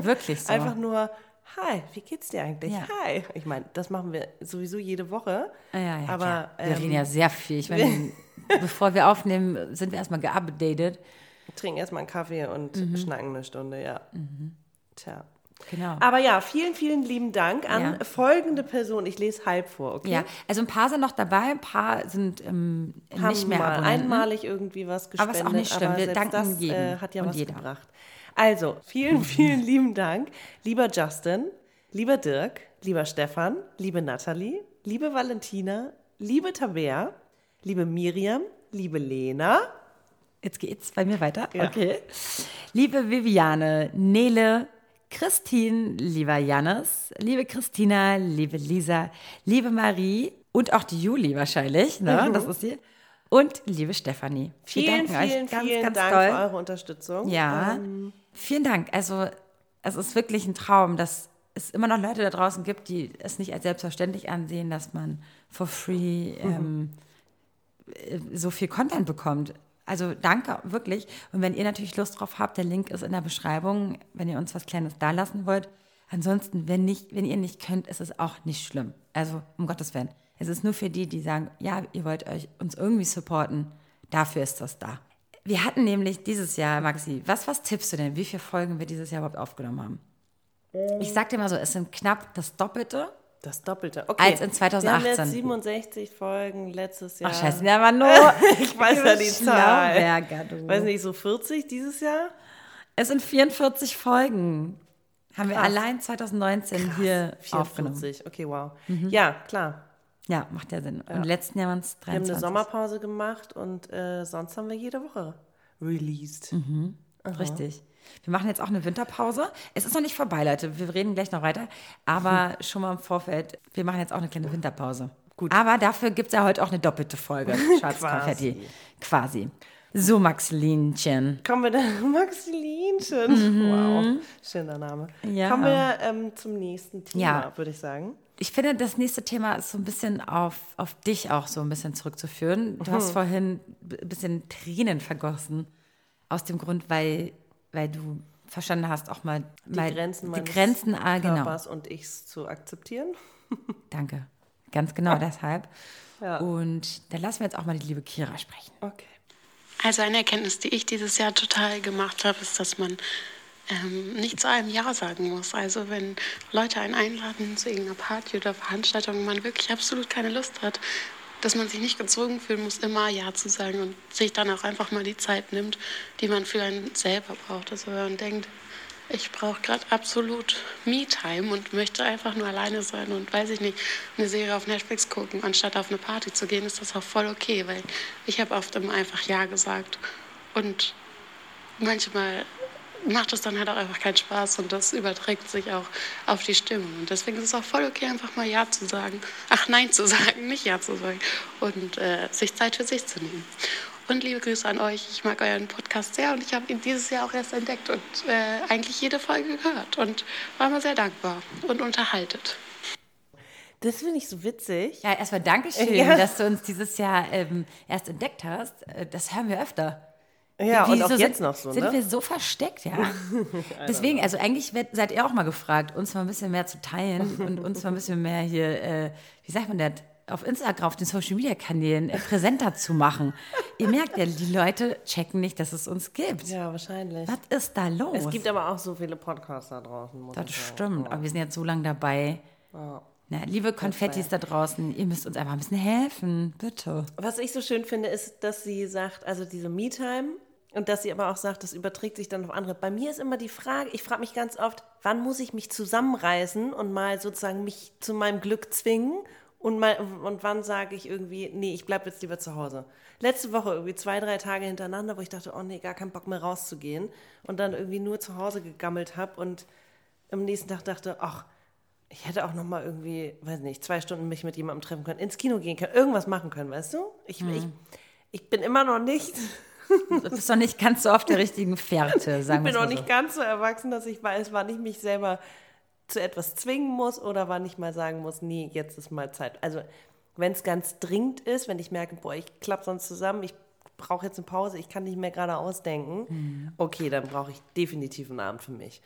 Wirklich so. Einfach nur, hi, wie geht's dir eigentlich? Ja. Hi. Ich meine, das machen wir sowieso jede Woche. Ah, ja, ja, aber klar. wir ähm, reden ja sehr viel. Ich meine, bevor wir aufnehmen, sind wir erstmal geupdatet. trinken erstmal einen Kaffee und Mhm. schnacken eine Stunde, ja. Tja. Genau. Aber ja, vielen, vielen lieben Dank an Ja. folgende Person. Ich lese halb vor, okay? Ja, also ein paar sind noch dabei, ein paar sind ähm, Haben nicht mehr mal Abonnenten. einmalig irgendwie was Aber gespendet. ist auch nicht schlimm. Wir danken das jedem äh, hat ja und was jeder. gebracht. Also, vielen, vielen lieben Dank, lieber Justin, Lieber Dirk, lieber Stefan, liebe Nathalie, liebe Valentina, liebe Tabea, liebe Miriam, liebe Lena, Jetzt geht's bei mir weiter. Ja. Okay. Liebe Viviane, Nele, Christine, lieber Jannis, liebe Christina, liebe Lisa, liebe Marie und auch die Juli wahrscheinlich, ne? Das ist sie. Und liebe Stefanie. Mhm. vielen, vielen, euch ganz, vielen ganz Dank doll. für eure Unterstützung. Ja, Ähm, vielen Dank. Also es ist wirklich ein Traum, dass es immer noch Leute da draußen gibt, die es nicht als selbstverständlich ansehen, dass man for free ähm, äh, so viel Content bekommt. Also danke, wirklich. Und wenn ihr natürlich Lust drauf habt, der Link ist in der Beschreibung, wenn ihr uns was Kleines da lassen wollt. Ansonsten, wenn, nicht, wenn ihr nicht könnt, ist es auch nicht schlimm. Also um Gottes Willen. Es ist nur für die, die sagen, ja, ihr wollt euch uns irgendwie supporten. Dafür ist das da. Wir hatten nämlich dieses Jahr, Maxi, was, was tippst du denn, wie viele Folgen wir dieses Jahr überhaupt aufgenommen haben? Ich sag dir mal so, es sind knapp das Doppelte. Das Doppelte. Okay. Als in Wir haben 2018. jetzt 67 Folgen letztes Jahr. Ach scheiße, der war nur. Ich weiß ja die Zahl. Du. Weiß nicht, so 40 dieses Jahr? Es sind 44 Folgen. Haben wir Krass. allein 2019 hier aufgenommen. 44. Okay, wow. Ja, klar. Ja, macht ja Sinn. Und im letzten Jahr waren es Wir haben 23. eine Sommerpause gemacht und äh, sonst haben wir jede Woche released. Mhm. Richtig. Wir machen jetzt auch eine Winterpause. Es ist noch nicht vorbei, Leute. Wir reden gleich noch weiter. Aber schon mal im Vorfeld, wir machen jetzt auch eine kleine Winterpause. Gut. Aber dafür gibt es ja heute auch eine doppelte Folge. Schwarzkonfetti. Quasi. So, Maxlinchen. Kommen wir dann, Maxilinchen. Wow, schöner Name. Mhm. Ja. Kommen wir ähm, zum nächsten Thema, Ja. würde ich sagen. Ich finde, das nächste Thema ist so ein bisschen auf, auf dich auch so ein bisschen zurückzuführen. Du hast vorhin ein bisschen Tränen vergossen. Aus dem Grund, weil, weil du verstanden hast, auch mal Die mal Grenzen die Grenzen, ah, genau. Körpers und ichs zu akzeptieren. Danke. Ganz genau deshalb. Ja. Und dann lassen wir jetzt auch mal die liebe Kira sprechen. Okay. Also eine Erkenntnis, die ich dieses Jahr total gemacht habe, ist, dass man ähm, nicht zu einem Ja sagen muss. Also wenn Leute einen einladen zu irgendeiner Party oder Veranstaltung man wirklich absolut keine Lust hat, dass man sich nicht gezwungen fühlen muss, immer Ja zu sagen und sich dann auch einfach mal die Zeit nimmt, die man für einen selber braucht. Also wenn man denkt, ich brauche gerade absolut Me-Time und möchte einfach nur alleine sein und weiß ich nicht, eine Serie auf Netflix gucken, anstatt auf eine Party zu gehen, ist das auch voll okay, weil ich habe oft immer einfach Ja gesagt. Und manchmal macht es dann halt auch einfach keinen Spaß und das überträgt sich auch auf die Stimmung. Und deswegen ist es auch voll okay, einfach mal Ja zu sagen. Ach, Nein zu sagen, nicht Ja zu sagen. Und äh, sich Zeit für sich zu nehmen. Und liebe Grüße an euch. Ich mag euren Podcast sehr und ich habe ihn dieses Jahr auch erst entdeckt und äh, eigentlich jede Folge gehört und war mal sehr dankbar und unterhaltet. Das finde ich so witzig. Ja, erstmal Dankeschön, Ja. dass du uns dieses Jahr ähm, erst entdeckt hast. Äh, Das hören wir öfter. Ja, und auch Wieso jetzt sind, noch so, Sind ne? wir so versteckt, ja. Deswegen, also eigentlich werd- seid ihr auch mal gefragt, uns mal ein bisschen mehr zu teilen und uns mal ein bisschen mehr hier, äh, wie sagt man das, auf Instagram, auf den Social Media Kanälen äh, präsenter zu machen. ihr merkt ja, die Leute checken nicht, dass es uns gibt. Ja, wahrscheinlich. Was ist da los? Es gibt aber auch so viele Podcasts da draußen. Das stimmt, aber wir sind jetzt so lange dabei. Na, liebe Konfettis da draußen, ihr müsst uns einfach ein bisschen helfen, bitte. Was ich so schön finde, ist, dass sie sagt, also diese Me-Time und dass sie aber auch sagt, das überträgt sich dann auf andere. Bei mir ist immer die Frage, ich frage mich ganz oft, wann muss ich mich zusammenreißen und mal sozusagen mich zu meinem Glück zwingen und, mal, und wann sage ich irgendwie, nee, ich bleibe jetzt lieber zu Hause. Letzte Woche irgendwie zwei, drei Tage hintereinander, wo ich dachte, oh nee, gar keinen Bock mehr rauszugehen und dann irgendwie nur zu Hause gegammelt habe und am nächsten Tag dachte, ach, ich hätte auch noch mal irgendwie, weiß nicht, zwei Stunden mich mit jemandem treffen können, ins Kino gehen können, irgendwas machen können, weißt du? Ich, ich, ich bin immer noch nicht, Du bist doch nicht ganz so auf der richtigen Fährte, sagen ich wir bin noch so. nicht ganz so erwachsen, dass ich weiß, wann ich mich selber zu etwas zwingen muss oder wann ich mal sagen muss, nee, jetzt ist mal Zeit. Also wenn es ganz dringend ist, wenn ich merke, boah, ich klappe sonst zusammen, ich brauche jetzt eine Pause, ich kann nicht mehr gerade ausdenken, okay, dann brauche ich definitiv einen Abend für mich.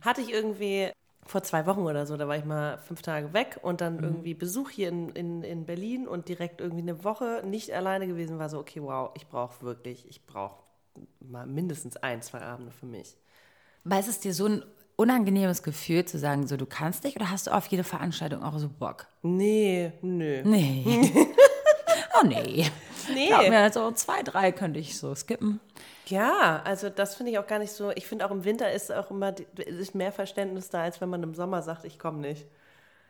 Hatte ich irgendwie vor zwei Wochen oder so, da war ich mal fünf Tage weg und dann irgendwie Besuch hier in, in, in Berlin und direkt irgendwie eine Woche nicht alleine gewesen, war so, okay, wow, ich brauche wirklich, ich brauche mal mindestens ein, zwei Abende für mich. Ist es dir so ein unangenehmes Gefühl zu sagen, so du kannst nicht oder hast du auf jede Veranstaltung auch so Bock? Nee, nö. Nee. oh nee. Nee. Glaub mir, so zwei, drei könnte ich so skippen. Ja, also das finde ich auch gar nicht so. Ich finde auch im Winter ist auch immer ist mehr Verständnis da, als wenn man im Sommer sagt, ich komme nicht.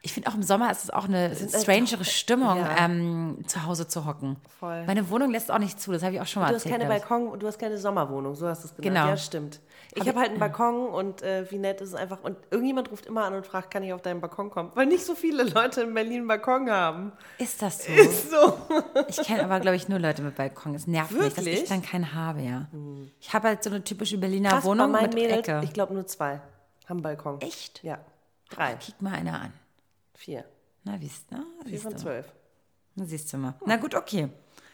Ich finde auch im Sommer ist es auch eine strangere Stimmung, ja. ähm, zu Hause zu hocken. Voll. Meine Wohnung lässt auch nicht zu, das habe ich auch schon mal Du hast erzählt. keine. Balkon, du hast keine Sommerwohnung, so hast du es genannt. Genau. Ja, stimmt. Ich Hab habe ich- halt einen Balkon und äh, wie nett ist es einfach. Und irgendjemand ruft immer an und fragt, kann ich auf deinen Balkon kommen? Weil nicht so viele Leute in Berlin einen Balkon haben. Ist das so? Ist so. Ich kenne aber, glaube ich, nur Leute mit Balkon. Es nervt mich, dass Wirklich? ich dann keinen habe, ja. Ich habe halt so eine typische Berliner Krass, bei Wohnung meinen mit Mädels, Ecke. ich glaube nur zwei haben einen Balkon. Echt? Ja. Drei. Kick mal einer an. Vier. Na, siehst du? Vier Siehst von zwölf. Na, siehst du mal. Na gut, okay.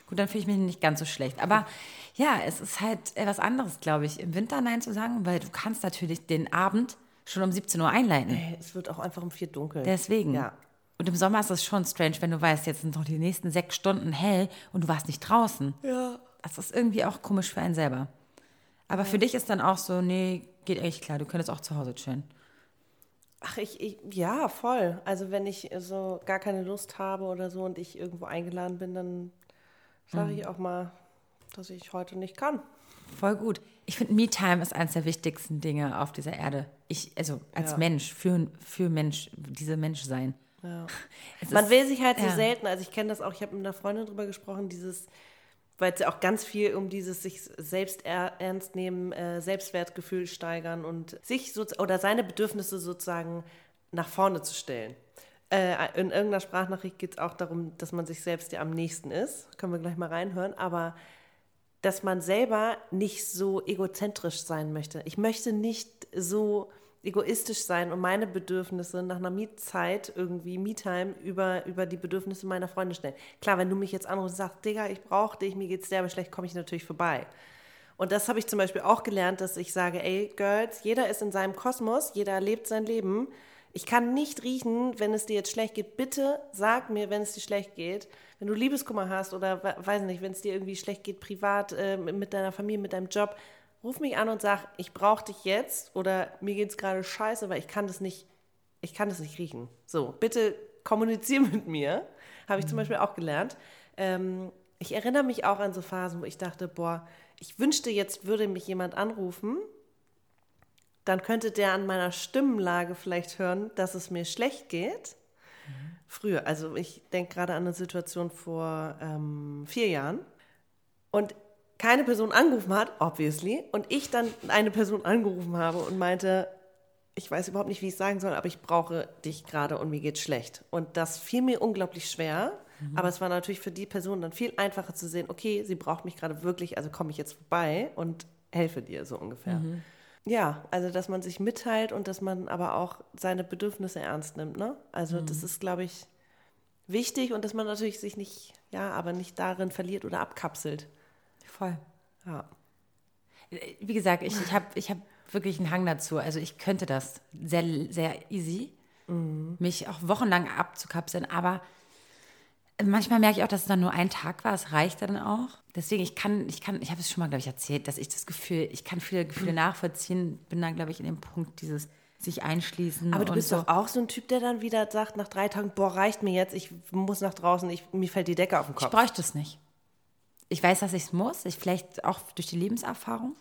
Gut, dann fühle ich mich nicht ganz so schlecht. Aber ja, es ist halt etwas anderes, glaube ich, im Winter Nein zu sagen, weil du kannst natürlich den Abend schon um 17 Uhr einleiten. Ey, es wird auch einfach um vier dunkel. Deswegen. Ja. Und im Sommer ist es schon strange, wenn du weißt, jetzt sind noch die nächsten sechs Stunden hell und du warst nicht draußen. Ja. Das ist irgendwie auch komisch für einen selber. Aber für dich ist dann auch so, nee, geht echt klar, du könntest auch zu Hause chillen. Ach, ich, ich, ja, voll. Also wenn ich so gar keine Lust habe oder so und ich irgendwo eingeladen bin, dann sage Mhm. ich auch mal, dass ich heute nicht kann. Voll gut. Ich finde, Me-Time ist eines der wichtigsten Dinge auf dieser Erde. Ich, also als Ja. Mensch, für, für Mensch, diese Mensch sein. Ja. Man ist- will sich halt so ja. selten, also ich kenne das auch, ich habe mit einer Freundin drüber gesprochen, dieses, weil es ja auch ganz viel um dieses sich selbst er, ernst nehmen, äh, Selbstwertgefühl steigern und sich so, oder seine Bedürfnisse sozusagen nach vorne zu stellen. Äh, in irgendeiner Sprachnachricht geht es auch darum, dass man sich selbst ja am nächsten ist. Können wir gleich mal reinhören. Aber dass man selber nicht so egozentrisch sein möchte. Ich möchte nicht so egoistisch sein und meine Bedürfnisse nach einer Mietzeit irgendwie, Me-Time, über, über die Bedürfnisse meiner Freunde stellen. Klar, wenn du mich jetzt anrufst und sagst, Digga, ich brauche dich, mir geht's derbe schlecht, komme ich natürlich vorbei. Und das habe ich zum Beispiel auch gelernt, dass ich sage, ey, Girls, jeder ist in seinem Kosmos, jeder lebt sein Leben. Ich kann nicht riechen, wenn es dir jetzt schlecht geht. Bitte sag mir, wenn es dir schlecht geht. Wenn du Liebeskummer hast oder we- weiß nicht, wenn es dir irgendwie schlecht geht, privat, äh, mit deiner Familie, mit deinem Job, ruf mich an und sag, ich brauche dich jetzt oder mir geht es gerade scheiße, weil ich kann das nicht, ich kann das nicht riechen. So, bitte kommunizier mit mir. Habe ich zum Beispiel auch gelernt. Ähm, ich erinnere mich auch an so Phasen, wo ich dachte, boah, ich wünschte, jetzt würde mich jemand anrufen, dann könnte der an meiner Stimmenlage vielleicht hören, dass es mir schlecht geht. Früher, also ich denke gerade an eine Situation vor ähm, vier Jahren und keine Person angerufen hat, obviously, und ich dann eine Person angerufen habe und meinte, ich weiß überhaupt nicht, wie ich es sagen soll, aber ich brauche dich gerade und mir geht's schlecht. Und das fiel mir unglaublich schwer, aber es war natürlich für die Person dann viel einfacher zu sehen, okay, sie braucht mich gerade wirklich, also komme ich jetzt vorbei und helfe dir so ungefähr. Ja, also dass man sich mitteilt und dass man aber auch seine Bedürfnisse ernst nimmt, ne? Also das ist, glaube ich, wichtig und dass man natürlich sich nicht, ja, aber nicht darin verliert oder abkapselt. Voll. Ja. Wie gesagt, ich, ich habe ich hab wirklich einen Hang dazu. Also ich könnte das sehr, sehr easy, mich auch wochenlang abzukapseln. Aber manchmal merke ich auch, dass es dann nur ein Tag war. Es reicht dann auch. Deswegen, ich kann, ich kann, ich habe es schon mal, glaube ich, erzählt, dass ich das Gefühl, ich kann viele Gefühle nachvollziehen. Bin dann, glaube ich, in dem Punkt dieses sich einschließen. Aber du bist so. doch auch so ein Typ, der dann wieder sagt nach drei Tagen, boah, reicht mir jetzt, ich muss nach draußen, ich, mir fällt die Decke auf den Ich Kopf. bräuchte es nicht. Ich weiß, dass ich es muss. Ich vielleicht auch durch die Lebenserfahrung.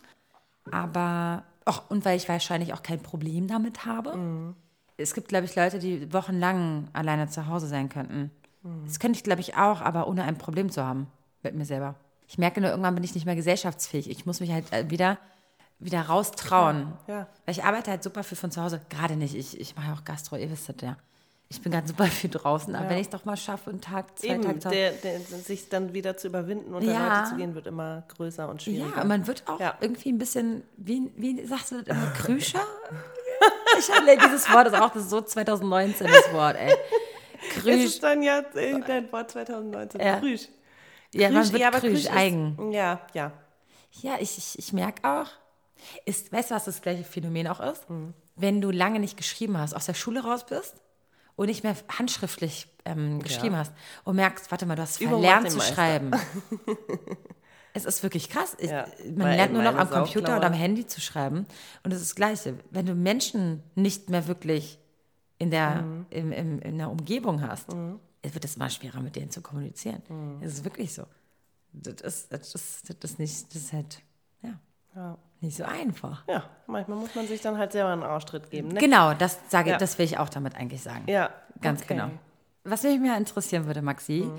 Aber auch, und weil ich wahrscheinlich auch kein Problem damit habe. Mhm. Es gibt, glaube ich, Leute, die wochenlang alleine zu Hause sein könnten. Mhm. Das könnte ich, glaube ich, auch, aber ohne ein Problem zu haben mit mir selber. Ich merke nur, irgendwann bin ich nicht mehr gesellschaftsfähig. Ich muss mich halt äh, wieder, wieder raustrauen. Ja. Weil ich arbeite halt super viel von zu Hause. Gerade nicht. Ich, ich mache ja auch Gastro, ihr wisst das ja. Ich bin gerade super viel draußen. Aber Ja. wenn ich es doch mal schaffe, einen Tag, zwei Eben, Tage Hause- der, der, sich dann wieder zu überwinden und Ja. an Leute zu gehen, wird immer größer und schwieriger. Ja, und man wird auch Ja. irgendwie ein bisschen, wie, wie sagst du das immer, Krüscher? ich hatte, dieses Wort ist auch das ist so 2019, das Wort, ey. Krüsch. ist dann ja äh, dein Wort 2019. Ja. Krüsch. Ja, man wird ja, aber krüsch, Krüsch ist- eigen. Ja, ja. Ja, ich, ich, ich merke auch, ist, weißt du, was das gleiche Phänomen auch ist? Mhm. Wenn du lange nicht geschrieben hast, aus der Schule raus bist und nicht mehr handschriftlich ähm, geschrieben hast und merkst, warte mal, du hast verlernt zu Meister. schreiben. es ist wirklich krass. Ja, man lernt nur noch am Computer oder am Handy zu schreiben. Und es ist das Gleiche. Wenn du Menschen nicht mehr wirklich in der, Mhm. im, im, in der Umgebung hast, es wird es immer schwerer, mit denen zu kommunizieren. Es ist wirklich so. das ist, das ist, das ist nicht, das ist halt, ja, Ja. Nicht so einfach. ja, manchmal muss man sich dann halt selber einen Arschtritt geben. Ne? Genau, das sage Ja. das will ich auch damit eigentlich sagen. Ja, Ganz okay. genau. Was mich mehr interessieren würde, Maxi,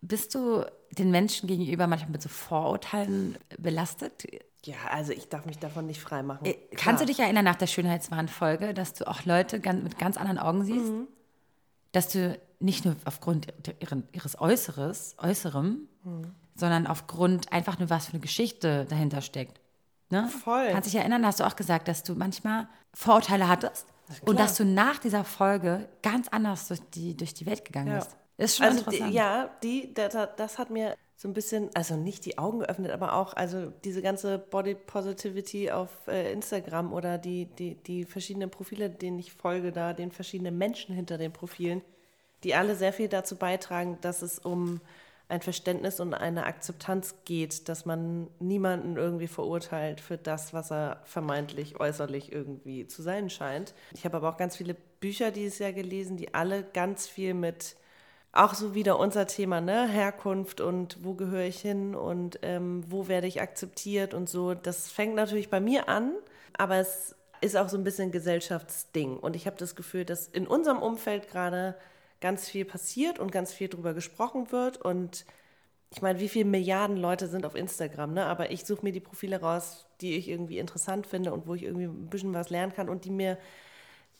bist du den Menschen gegenüber manchmal mit so Vorurteilen belastet? Ja, also ich darf mich davon nicht freimachen. Äh, Kannst du dich erinnern nach der Schönheitswahn-Folge, dass du auch Leute ganz, mit ganz anderen Augen siehst? Dass du nicht nur aufgrund ihres Äußeres, Äußerem, sondern aufgrund einfach nur, was für eine Geschichte dahinter steckt. Ne? Voll. Kannst dich erinnern, da hast du auch gesagt, dass du manchmal Vorurteile hattest und dass du nach dieser Folge ganz anders durch die, durch die Welt gegangen Ja. bist. Ist schon also interessant. Die, ja, die, das, das hat mir so ein bisschen, also nicht die Augen geöffnet, aber auch also diese ganze Body Positivity auf äh, Instagram oder die, die, die verschiedenen Profile, denen ich folge, da den verschiedenen Menschen hinter den Profilen, die alle sehr viel dazu beitragen, dass es um ein Verständnis und eine Akzeptanz geht, dass man niemanden irgendwie verurteilt für das, was er vermeintlich äußerlich irgendwie zu sein scheint. Ich habe aber auch ganz viele Bücher dieses Jahr gelesen, die alle ganz viel mit auch so wieder unser Thema, ne? Herkunft und wo gehöre ich hin und ähm, wo werde ich akzeptiert und so. Das fängt natürlich bei mir an, aber es ist auch so ein bisschen Gesellschaftsding. Und ich habe das Gefühl, dass in unserem Umfeld gerade ganz viel passiert und ganz viel drüber gesprochen wird. Und ich meine, wie viele Milliarden Leute sind auf Instagram, ne? Aber ich suche mir die Profile raus, die ich irgendwie interessant finde und wo ich irgendwie ein bisschen was lernen kann und die mir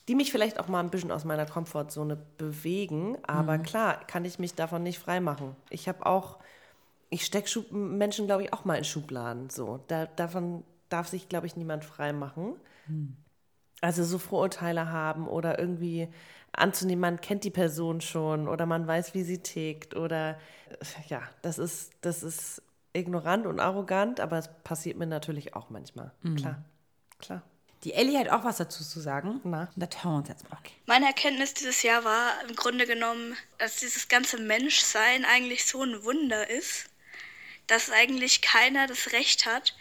die mich vielleicht auch mal ein bisschen aus meiner Komfortzone bewegen. Aber klar, kann ich mich davon nicht freimachen. Ich habe auch, ich stecke Menschen, glaube ich, auch mal in Schubladen. So, da, davon darf sich, glaube ich, niemand freimachen. Also so Vorurteile haben oder irgendwie anzunehmen, man kennt die Person schon oder man weiß, wie sie tickt oder äh, ja, das ist, das ist ignorant und arrogant, aber es passiert mir natürlich auch manchmal. Klar, klar. Die Ellie hat auch was dazu zu sagen. Na? Das hören wir uns jetzt mal. Meine Erkenntnis dieses Jahr war im Grunde genommen, dass dieses ganze Menschsein eigentlich so ein Wunder ist, dass eigentlich keiner das Recht hat,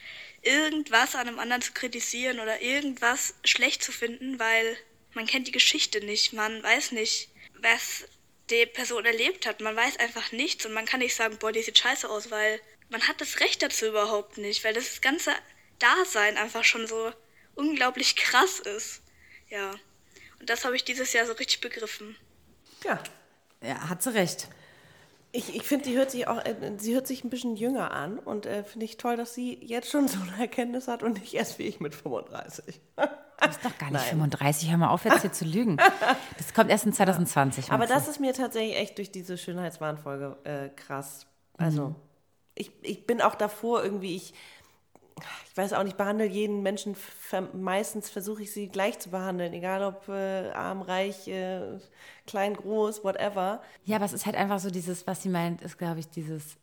irgendwas an einem anderen zu kritisieren oder irgendwas schlecht zu finden, weil man kennt die Geschichte nicht, man weiß nicht, was die Person erlebt hat, man weiß einfach nichts und man kann nicht sagen, boah, die sieht scheiße aus, weil man hat das Recht dazu überhaupt nicht, weil das ganze Dasein einfach schon so unglaublich krass ist. Ja. Und das habe ich dieses Jahr so richtig begriffen. Ja, Ja, hat sie recht. Ich, ich finde, die hört sich auch, äh, sie hört sich ein bisschen jünger an und äh, finde ich toll, dass sie jetzt schon so eine Erkenntnis hat und nicht erst wie ich mit 35. Du bist doch gar nicht 35. Hör mal auf, jetzt hier zu lügen. Das kommt erst in 2020. Aber das ist mir tatsächlich echt durch diese Schönheitswahnfolge äh, krass. Also, ich, ich bin auch davor irgendwie, ich, ich weiß auch nicht, behandle jeden Menschen, meistens versuche ich sie gleich zu behandeln, egal ob äh, arm, reich, äh, klein, groß, whatever. Ja, aber es ist halt einfach so dieses, was sie meint, ist, glaube ich, dieses,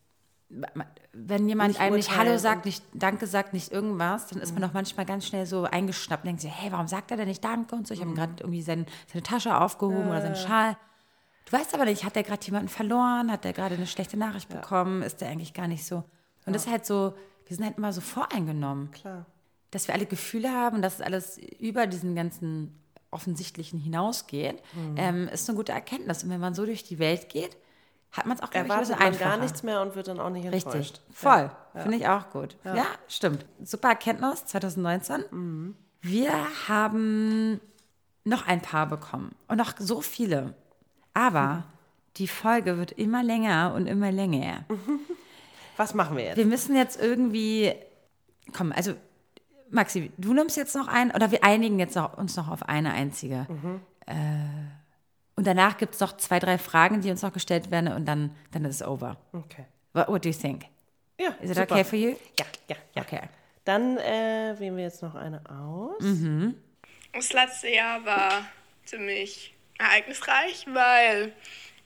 wenn jemand Nicht einem nicht Hallo sagt, nicht Danke sagt, nicht irgendwas, dann ist man doch manchmal ganz schnell so eingeschnappt und denkt sich, hey, warum sagt er denn nicht Danke und so? Ich habe ihm gerade irgendwie sein, seine Tasche aufgehoben oder seinen Schal. Du weißt aber nicht, hat der gerade jemanden verloren? Hat der gerade eine schlechte Nachricht bekommen? Ist der eigentlich gar nicht so? Und das ist halt so, wir sind halt immer so voreingenommen. Klar. dass wir alle Gefühle haben, dass es alles über diesen ganzen Offensichtlichen hinausgeht, Mhm. ähm, ist eine gute Erkenntnis. Und wenn man so durch die Welt geht, hat man es auch, Erwartet bisschen man einfacher. gar nichts mehr und wird dann auch nicht Richtig, enttäuscht. voll. Ja. Finde ich auch gut. Ja. stimmt. Super Erkenntnis 2019. Mhm. Wir haben noch ein paar bekommen und noch so viele. Aber die Folge wird immer länger und immer länger. Was machen wir jetzt? Wir müssen jetzt irgendwie, komm, also Maxi, du nimmst jetzt noch einen, oder wir einigen jetzt noch, uns noch auf eine einzige. Äh, und danach gibt es noch zwei, drei Fragen, die uns noch gestellt werden und dann, dann ist es over. Okay. What, what do you think? Ja, Is it super. okay for you? Ja, ja, ja. Okay. Dann äh, wählen wir jetzt noch eine aus. Das letzte Jahr war ziemlich ereignisreich, weil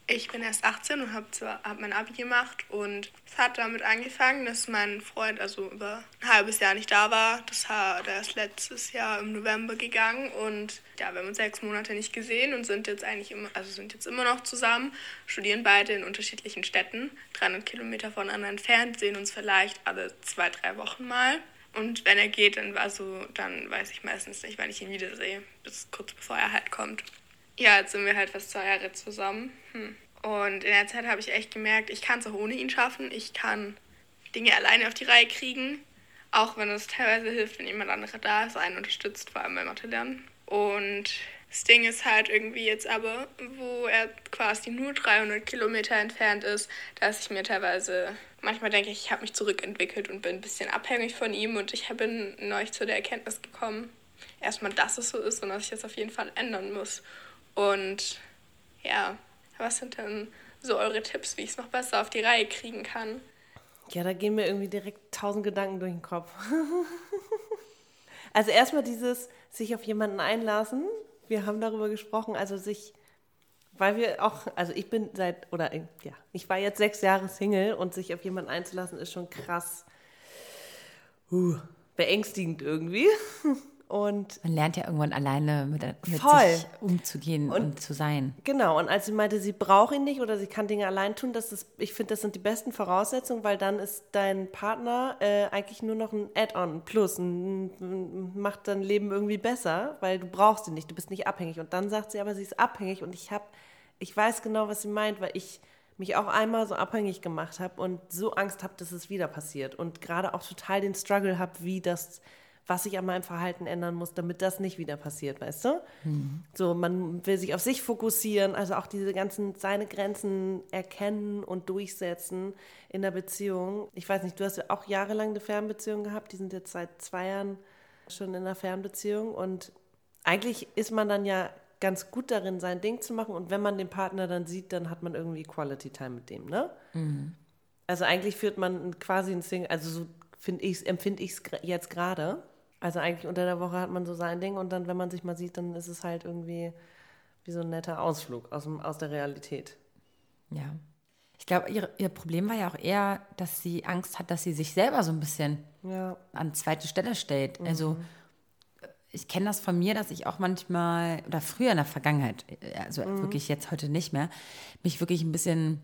ich bin erst 18 und habe hab mein Abi gemacht und es hat damit angefangen, dass mein Freund also über ein halbes Jahr nicht da war. Das hat, der ist letztes Jahr im November gegangen und ja, wir haben uns sechs Monate nicht gesehen und sind jetzt eigentlich immer, also sind jetzt immer noch zusammen, studieren beide in unterschiedlichen Städten, 300 Kilometer voneinander entfernt, sehen uns vielleicht alle zwei, drei Wochen mal. Und wenn er geht, dann, also, dann weiß ich meistens nicht, wann ich ihn wiedersehe, bis kurz bevor er halt kommt. Ja, jetzt sind wir halt fast zwei Jahre zusammen. Hm. Und in der Zeit habe ich echt gemerkt, ich kann es auch ohne ihn schaffen. Ich kann Dinge alleine auf die Reihe kriegen. Auch wenn es teilweise hilft, wenn jemand anderer da ist, einen unterstützt, vor allem beim Mathe lernen. Und das Ding ist halt irgendwie jetzt aber, wo er quasi nur 300 Kilometer entfernt ist, dass ich mir teilweise manchmal denke, ich habe mich zurückentwickelt und bin ein bisschen abhängig von ihm und ich bin neulich zu der Erkenntnis gekommen, erstmal, dass es so ist und dass ich das auf jeden Fall ändern muss. Und ja, was sind denn so eure Tipps, wie ich es noch besser auf die Reihe kriegen kann? Ja, da gehen mir irgendwie direkt tausend Gedanken durch den Kopf. also erstmal dieses sich auf jemanden einlassen. Wir haben darüber gesprochen, also sich, weil wir auch, also ich bin seit, oder ja, ich war jetzt sechs Jahre Single und sich auf jemanden einzulassen ist schon krass uh, beängstigend irgendwie. Und Man lernt ja irgendwann alleine mit, mit sich umzugehen und, Und- zu sein. Genau, und als sie meinte, sie braucht ihn nicht oder sie kann Dinge allein tun, das ist, ich finde, das sind die besten Voraussetzungen, weil dann ist dein Partner äh, eigentlich nur noch ein Add-on, ein Plus, ein, macht dein Leben irgendwie besser, weil du brauchst ihn nicht, du bist nicht abhängig. Und dann sagt sie aber, sie ist abhängig und ich habe, ich weiß genau, was sie meint, weil ich mich auch einmal so abhängig gemacht habe und so Angst habe, dass es wieder passiert und gerade auch total den Struggle habe, wie das, was ich an meinem Verhalten ändern muss, damit das nicht wieder passiert, weißt du? So, man will sich auf sich fokussieren, also auch diese ganzen, seine Grenzen erkennen und durchsetzen in der Beziehung. Ich weiß nicht, du hast ja auch jahrelang eine Fernbeziehung gehabt, die sind jetzt seit zwei Jahren schon in einer Fernbeziehung und eigentlich ist man dann ja ganz gut darin, sein Ding zu machen und wenn man den Partner dann sieht, dann hat man irgendwie Quality Time mit dem, ne? Also eigentlich führt man quasi ein Single, also so finde ich, empfinde ich es jetzt gerade. Also eigentlich unter der Woche hat man so sein Ding und dann, wenn man sich mal sieht, dann ist es halt irgendwie wie so ein netter Ausflug aus, dem, aus der Realität. Ja. Ich glaube, ihr, ihr Problem war ja auch eher, dass sie Angst hat, dass sie sich selber so ein bisschen Ja. an zweite Stelle stellt. Also ich kenne das von mir, dass ich auch manchmal, oder früher in der Vergangenheit, also wirklich jetzt heute nicht mehr, mich wirklich ein bisschen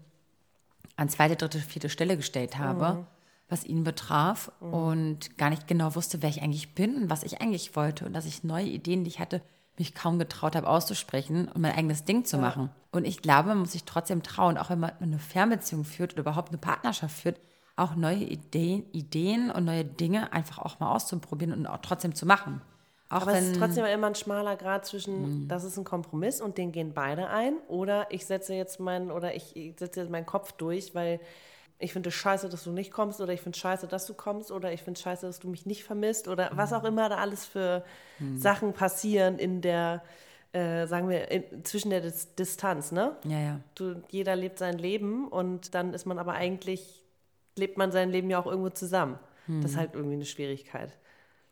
an zweite, dritte, vierte Stelle gestellt habe, was ihn betraf und gar nicht genau wusste, wer ich eigentlich bin und was ich eigentlich wollte und dass ich neue Ideen, die ich hatte, mich kaum getraut habe auszusprechen und mein eigenes Ding zu machen. Und ich glaube, man muss sich trotzdem trauen, auch wenn man eine Fernbeziehung führt oder überhaupt eine Partnerschaft führt, auch neue Ideen, Ideen und neue Dinge einfach auch mal auszuprobieren und auch trotzdem zu machen. Auch Aber es wenn, ist trotzdem immer ein schmaler Grad zwischen, das ist ein Kompromiss und den gehen beide ein, oder ich setze jetzt meinen, oder ich, ich setze jetzt meinen Kopf durch, weil ich finde es scheiße, dass du nicht kommst, oder ich finde es scheiße, dass du kommst, oder ich finde es scheiße, dass du mich nicht vermisst, oder was auch immer da alles für Sachen passieren in der, äh, sagen wir, in, zwischen der Dis Distanz, ne? ja, ja. Du, jeder lebt sein Leben und dann ist man aber eigentlich, lebt man sein Leben ja auch irgendwo zusammen. Das ist halt irgendwie eine Schwierigkeit.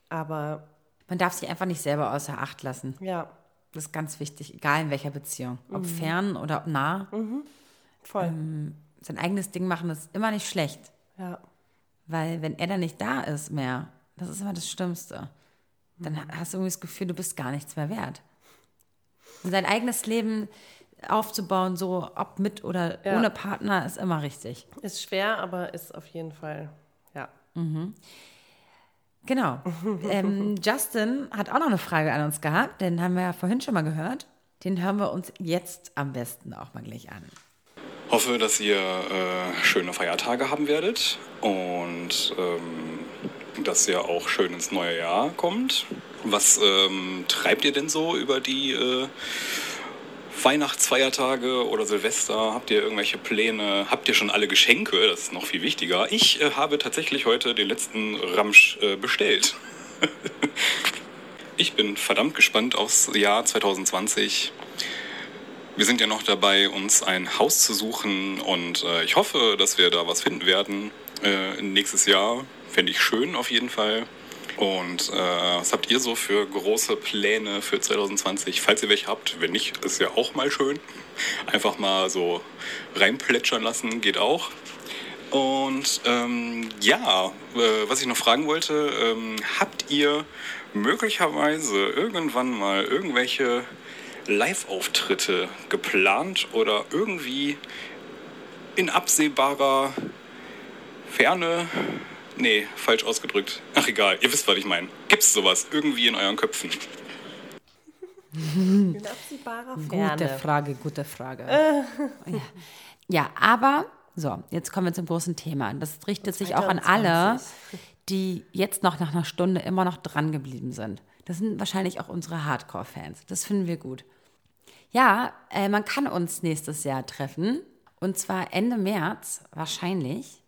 Aber Man darf sich einfach nicht selber außer Acht lassen. ja, Das ist ganz wichtig, egal in welcher Beziehung. Ob fern oder ob nah. voll. Ähm, sein eigenes Ding machen ist immer nicht schlecht. ja. Weil wenn er dann nicht da ist mehr, das ist immer das Schlimmste. Dann ha- hast du irgendwie das Gefühl, du bist gar nichts mehr wert. Und sein eigenes Leben aufzubauen, so ob mit oder Ja. ohne Partner, ist immer richtig. Ist schwer, aber ist auf jeden Fall, ja. Genau. ähm, Justin hat auch noch eine Frage an uns gehabt, den haben wir ja vorhin schon mal gehört. Den hören wir uns jetzt am besten auch mal gleich an. Hoffe, dass ihr äh, schöne Feiertage haben werdet und ähm, dass ihr auch schön ins neue Jahr kommt. Was ähm, treibt ihr denn so über die äh, Weihnachtsfeiertage oder Silvester? Habt ihr irgendwelche Pläne? Habt ihr schon alle Geschenke? Das ist noch viel wichtiger. Ich äh, habe tatsächlich heute den letzten Ramsch äh, bestellt. ich bin verdammt gespannt aufs Jahr 2020. Wir sind ja noch dabei, uns ein Haus zu suchen und äh, ich hoffe, dass wir da was finden werden äh, nächstes Jahr. Fände ich schön auf jeden Fall. Und äh, was habt ihr so für große Pläne für 2020? Falls ihr welche habt, wenn nicht, ist ja auch mal schön. Einfach mal so reinplätschern lassen, geht auch. Und ähm, ja, äh, was ich noch fragen wollte, ähm, habt ihr möglicherweise irgendwann mal irgendwelche Live-Auftritte geplant oder irgendwie in absehbarer Ferne? Nee, falsch ausgedrückt. Ach egal, ihr wisst, was ich meine. Gibt's sowas irgendwie in euren Köpfen? In absehbarer Gute Ferne. Frage, gute Frage. ja. ja, aber so, jetzt kommen wir zum großen Thema. Und das richtet sich auch an alle, die jetzt noch nach einer Stunde immer noch dran geblieben sind. Das sind wahrscheinlich auch unsere Hardcore-Fans. Das finden wir gut. Ja, äh, man kann uns nächstes Jahr treffen. Und zwar Ende März, wahrscheinlich.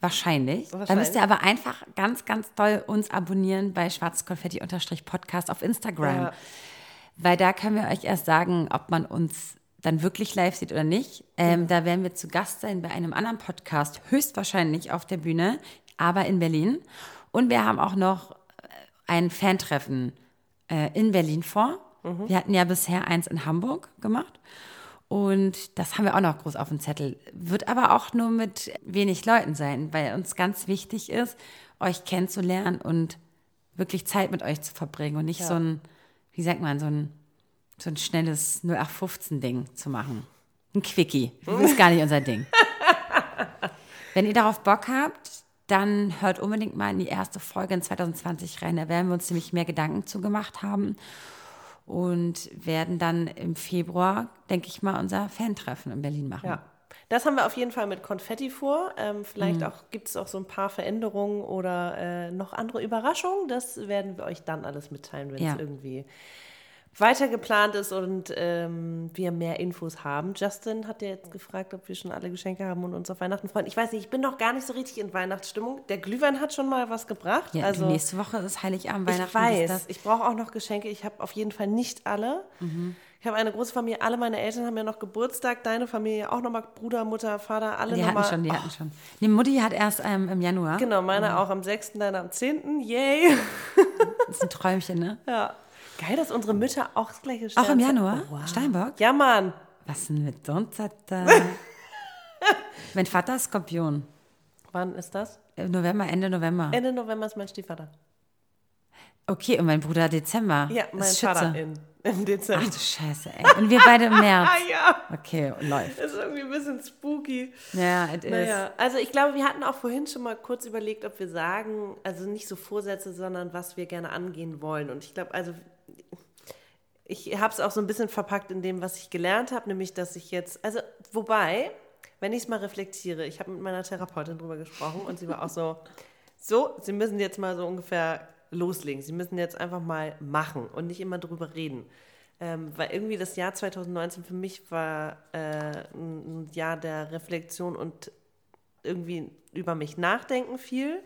Wahrscheinlich. Da müsst ihr aber einfach ganz, ganz doll uns abonnieren bei schwarzkonfetti-podcast auf Instagram. Ja. Weil da können wir euch erst sagen, ob man uns dann wirklich live sieht oder nicht. Ähm, Da werden wir zu Gast sein bei einem anderen Podcast, höchstwahrscheinlich auf der Bühne, aber in Berlin. Und wir haben auch noch ein Fantreffen äh, in Berlin vor. Wir hatten ja bisher eins in Hamburg gemacht. Und das haben wir auch noch groß auf dem Zettel. Wird aber auch nur mit wenig Leuten sein, weil uns ganz wichtig ist, euch kennenzulernen und wirklich Zeit mit euch zu verbringen und nicht Ja. so ein, wie sagt man, so ein, so ein schnelles 0815-Ding zu machen. Ein Quickie. Das ist gar nicht unser Ding. Wenn ihr darauf Bock habt, dann hört unbedingt mal in die erste Folge in 2020 rein. Da werden wir uns nämlich mehr Gedanken zu gemacht haben und werden dann im Februar, denke ich mal, unser Fan-Treffen in Berlin machen. Ja. Das haben wir auf jeden Fall mit Konfetti vor. Ähm, vielleicht Mhm. auch gibt es auch so ein paar Veränderungen oder äh, noch andere Überraschungen. Das werden wir euch dann alles mitteilen, wenn Ja. es irgendwie weiter geplant ist und ähm, wir mehr Infos haben. Justin hat ja jetzt gefragt, ob wir schon alle Geschenke haben und uns auf Weihnachten freuen. Ich weiß nicht, ich bin noch gar nicht so richtig in Weihnachtsstimmung. Der Glühwein hat schon mal was gebracht. Ja, also die nächste Woche ist Heiligabend, Weihnachten. ich weiß, ich brauche auch noch Geschenke. Ich habe auf jeden Fall nicht alle. Mhm. Ich habe eine große Familie. Alle meine Eltern haben ja noch Geburtstag. Deine Familie auch nochmal. Bruder, Mutter, Vater, alle Die nochmal. hatten schon, die hatten schon. Die Mutti hat erst ähm, im Januar. Genau, meine auch am 6., deine am 10. Yay. Das ist ein Träumchen, ne? ja. Geil, dass unsere Mütter auch das gleiche Auch im Sternzeichen- Januar? Oh, wow. Steinbock? Ja, Mann. Was denn mit uns hat da? mein Vater ist Skorpion. Wann ist das? Im November, Ende November. Ende November ist mein Stiefvater. Okay, und mein Bruder Dezember. Ja, mein ist Vater in, im Dezember. Ach du Scheiße, ey. Und wir beide im März. ja. Okay, läuft. Das ist irgendwie ein bisschen spooky. Ja, it is. Naja, also ich glaube, wir hatten auch vorhin schon mal kurz überlegt, ob wir sagen, also nicht so Vorsätze, sondern was wir gerne angehen wollen. Und ich glaube, also ich habe es auch so ein bisschen verpackt in dem, was ich gelernt habe, nämlich, dass ich jetzt, also wobei, wenn ich es mal reflektiere, ich habe mit meiner Therapeutin drüber gesprochen und sie war auch so, so, Sie müssen jetzt mal so ungefähr loslegen. Sie müssen jetzt einfach mal machen und nicht immer drüber reden. Ähm, weil irgendwie das Jahr 2019 für mich war äh, ein Jahr der Reflexion und irgendwie über mich nachdenken viel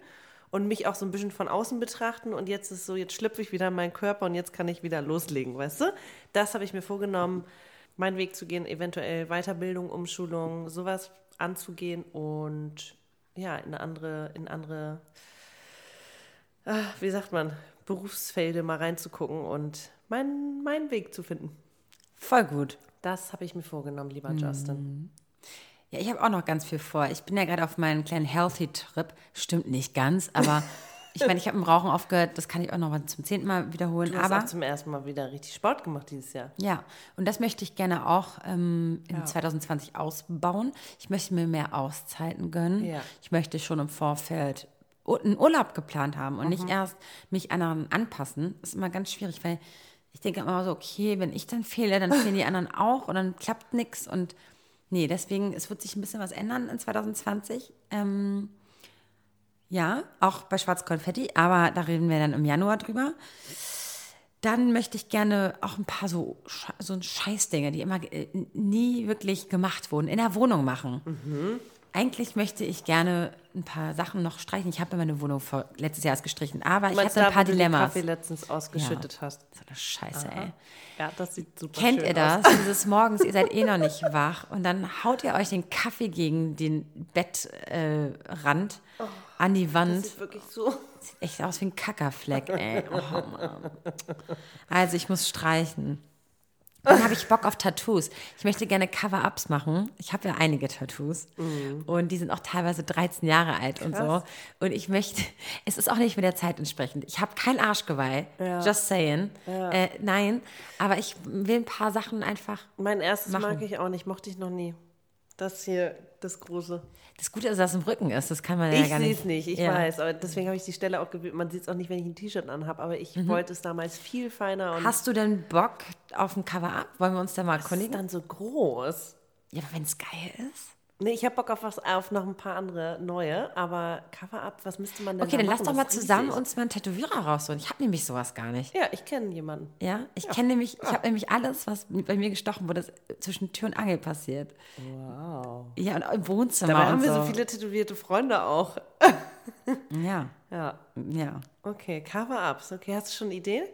und mich auch so ein bisschen von außen betrachten und jetzt ist so, jetzt schlüpfe ich wieder in meinen Körper und jetzt kann ich wieder loslegen, weißt du? Das habe ich mir vorgenommen, meinen Weg zu gehen, eventuell Weiterbildung, Umschulung, sowas anzugehen und ja, in andere, in andere, ah, wie sagt man, Berufsfelde mal reinzugucken und meinen, meinen Weg zu finden. Voll gut. Das habe ich mir vorgenommen, lieber Justin. Ja, ich habe auch noch ganz viel vor. Ich bin ja gerade auf meinem kleinen Healthy-Trip. Stimmt nicht ganz, aber ich meine, ich habe im Rauchen aufgehört. Das kann ich auch noch mal zum zehnten Mal wiederholen. Du hast aber auch zum ersten Mal wieder richtig Sport gemacht dieses Jahr. Ja, und das möchte ich gerne auch ähm, in Ja. 2020 ausbauen. Ich möchte mir mehr Auszeiten gönnen. Ja. Ich möchte schon im Vorfeld einen Urlaub geplant haben und nicht Mhm. erst mich anderen anpassen. Das ist immer ganz schwierig, weil ich denke immer so, okay, wenn ich dann fehle, dann fehlen die anderen auch und dann klappt nichts. Und nee, deswegen, es wird sich ein bisschen was ändern in 2020. Ähm, ja, auch bei Schwarz Konfetti, aber da reden wir dann im Januar drüber. Dann möchte ich gerne auch ein paar so, so Scheißdinge, die immer äh, nie wirklich gemacht wurden, in der Wohnung machen. Mhm. Eigentlich möchte ich gerne ein paar Sachen noch streichen. Ich habe meine Wohnung vor, letztes Jahr erst gestrichen, aber ich hatte du, ein paar du den Dilemmas. Kaffee letztens ausgeschüttet hast? So eine Scheiße, Aha. ey. Ja, das sieht super Kennt schön ihr das? aus. Dieses Morgens, ihr seid eh noch nicht wach und dann haut ihr euch den Kaffee gegen den Bettrand äh, Oh, an die Wand. Das sieht wirklich so. Sieht echt aus wie ein Kackerfleck, ey. Oh, Mann. Also ich muss streichen. Dann habe ich Bock auf Tattoos. Ich möchte gerne Cover-Ups machen. Ich habe ja einige Tattoos. Mhm. Und die sind auch teilweise 13 Jahre alt und so. Krass. Und ich möchte, es ist auch nicht mit der Zeit entsprechend. Ich habe kein Arschgeweih. Ja. Just saying. Ja. Äh, nein, aber ich will ein paar Sachen einfach. Mein erstes machen. mag ich auch nicht, mochte ich noch nie. Das hier, das große. Das Gute ist, dass es im Rücken ist. Das kann man ja Ich gar sehe nicht. es nicht, ich Ja. weiß. Aber deswegen habe ich die Stelle auch gewählt. Man sieht es auch nicht, wenn ich ein T-Shirt anhabe, aber ich Mhm. wollte es damals viel feiner. Und Hast du denn Bock auf ein Cover-Up? Wollen wir uns da mal das ist erkundigen? dann so groß. Ja, aber wenn es geil ist. Nee, ich habe Bock auf, was, auf noch ein paar andere neue, aber Cover-Up, was müsste man denn Okay, da dann lass machen? doch mal zusammen uns mal einen Tätowierer rausholen. Ich habe nämlich sowas gar nicht. Ja, ich kenne jemanden. Ja, ich kenne nämlich, ich habe nämlich alles, was bei mir gestochen wurde, ist zwischen Tür und Angel passiert. Wow. Ja, und im Wohnzimmer Dabei haben wir so. so viele tätowierte Freunde auch. Ja, Ja. ja. Okay, Cover-Ups. Okay, hast du schon Ideen?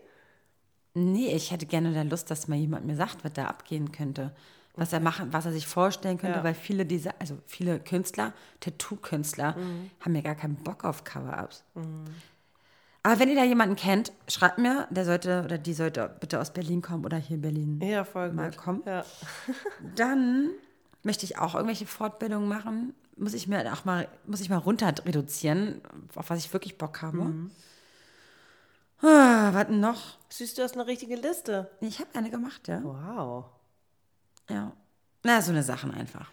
Nee, ich hätte gerne da Lust, dass mal jemand mir sagt, was da abgehen könnte. Was er machen, was er sich vorstellen könnte, Ja. weil viele dieser, also viele Künstler, Tattoo-Künstler, Mhm. haben ja gar keinen Bock auf Cover-Ups. Aber wenn ihr da jemanden kennt, schreibt mir, der sollte oder die sollte bitte aus Berlin kommen oder hier in Berlin Ja, voll mal gut. kommen. Ja. Dann möchte ich auch irgendwelche Fortbildungen machen. Muss ich mir auch mal, muss ich mal runter reduzieren, auf was ich wirklich Bock habe. Mhm. Ah, was noch? Süß, du hast eine richtige Liste. Ich habe eine gemacht, ja. Wow. Ja. Na, so eine Sachen einfach.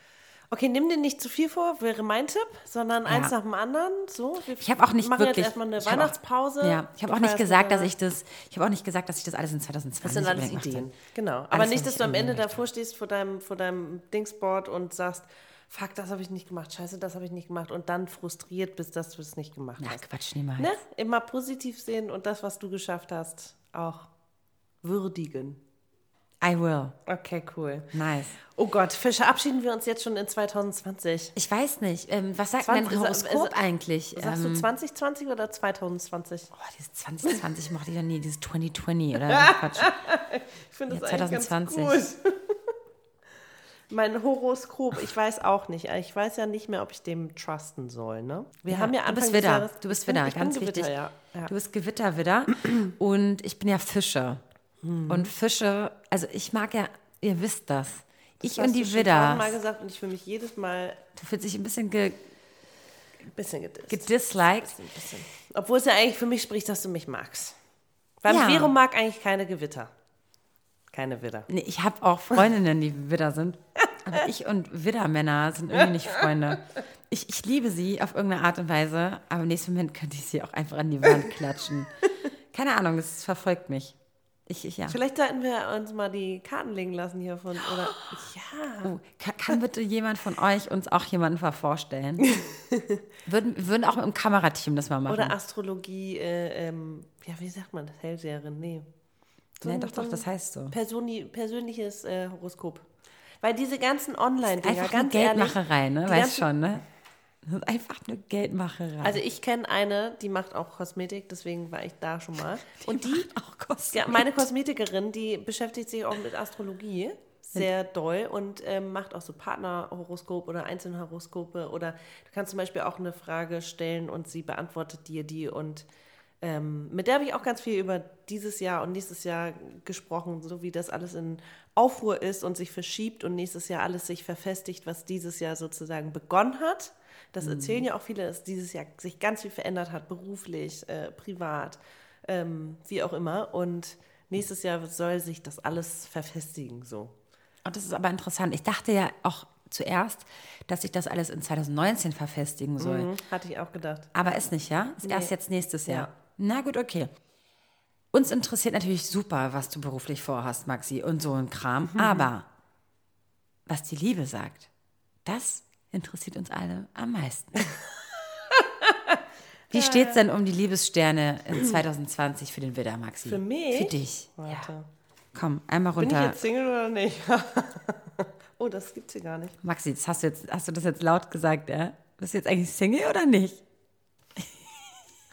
Okay, nimm dir nicht zu viel vor, wäre mein Tipp, sondern eins Ja. nach dem anderen. So, wir Ich habe auch nicht machen wirklich. jetzt erstmal eine Weihnachtspause. Auch, ja, ich habe auch nicht gesagt, dass ich das. Ich habe auch nicht gesagt, dass ich das alles in 2020 Das sind alles. Ideen. Genau. Aber Alles, nicht, was dass du am Ende davor stehst vor deinem, vor deinem Dingsboard und sagst, fuck, das habe ich nicht gemacht, scheiße, das habe ich nicht gemacht und dann frustriert bist, dass du es nicht gemacht Na, hast. Quatsch, niemals. Ne? Immer positiv sehen und das, was du geschafft hast, auch würdigen. I will. Okay, cool. Nice. Oh Gott, verabschieden wir uns jetzt schon in 2020. Ich weiß nicht. Ähm, was sagt 20 mein Horoskop ist- eigentlich? Sagst du ähm, 2020 oder 2020? Oh, dieses 2020 mochte ich ja nie, dieses 2020 oder Quatsch. Ich finde Ja, das eigentlich 2020. ganz gut. mein Horoskop, ich weiß auch nicht. Ich weiß ja nicht mehr, ob ich dem trusten soll. Ne? Wir Ja, haben ja du Anfang bist des Widder. Jahres- Du bist Widder, ganz Gewitter, wichtig. Ja. Ja. Du bist Gewitterwidder und ich bin ja Fische. Mhm. Und Fische, also ich mag ja, ihr wisst das. Ich Das und die du schon tausendmal Widder. gesagt und ich fühle mich jedes Mal Du fühlst dich ein bisschen ge ein bisschen gedisst. gedisliked. Ein bisschen. Obwohl es ja eigentlich für mich spricht, dass du mich magst. Weil Ja. Vero mag eigentlich keine Gewitter. Keine Widder. Nee, ich habe auch Freundinnen, die Widder sind. Aber ich und Widdermänner sind irgendwie nicht Freunde. Ich, ich liebe sie auf irgendeine Art und Weise, aber im nächsten Moment könnte ich sie auch einfach an die Wand klatschen. Keine Ahnung, es verfolgt mich. Ich, ich ja. Vielleicht sollten wir uns mal die Karten legen lassen hier von. Oder, ja. Oh, kann, kann bitte jemand von euch uns auch jemanden vorstellen? würden, würden auch im Kamerateam das mal machen. Oder Astrologie, äh, ähm, ja, wie sagt man das? Hellseherin? Nee. So Nee, ein- doch, doch, das heißt so. Personi persönliches äh, Horoskop. Weil diese ganzen Online-Dinger, ganz ehrlich, Geldmacherei, ne? die Weißt schon, ne? Das ist einfach eine Geldmacherei. Also ich kenne eine, die macht auch Kosmetik, deswegen war ich da schon mal. Und die, auch Kosmetik. ja, meine Kosmetikerin, die beschäftigt sich auch mit Astrologie sehr doll und ähm, macht auch so Partnerhoroskop oder Einzelhoroskope oder du kannst zum Beispiel auch eine Frage stellen und sie beantwortet dir die und ähm, mit der habe ich auch ganz viel über dieses Jahr und nächstes Jahr gesprochen, so wie das alles in Aufruhr ist und sich verschiebt und nächstes Jahr alles sich verfestigt, was dieses Jahr sozusagen begonnen hat. Das erzählen ja auch viele, dass dieses Jahr sich ganz viel verändert hat, beruflich, äh, privat, ähm, wie auch immer. Und nächstes Jahr soll sich das alles verfestigen, so. Und das ist aber interessant. Ich dachte ja auch zuerst, dass sich das alles in 2019 verfestigen soll. Mhm, hatte ich auch gedacht. Aber ist nicht, ja? Ist Nee. erst jetzt nächstes Jahr. Ja. Na gut, okay. Uns interessiert natürlich super, was du beruflich vorhast, Maxi, und so ein Kram. Mhm. Aber was die Liebe sagt, das interessiert uns alle am meisten. Wie steht's denn um die Liebessterne in 2020 für den Widder, Maxi? Für mich? Für dich. Warte. Komm, einmal Bin ich runter. jetzt Single oder nicht? oh, das gibt's hier gar nicht. Maxi, das hast, du jetzt, hast du das jetzt laut gesagt, ja? Bist du jetzt eigentlich Single oder nicht?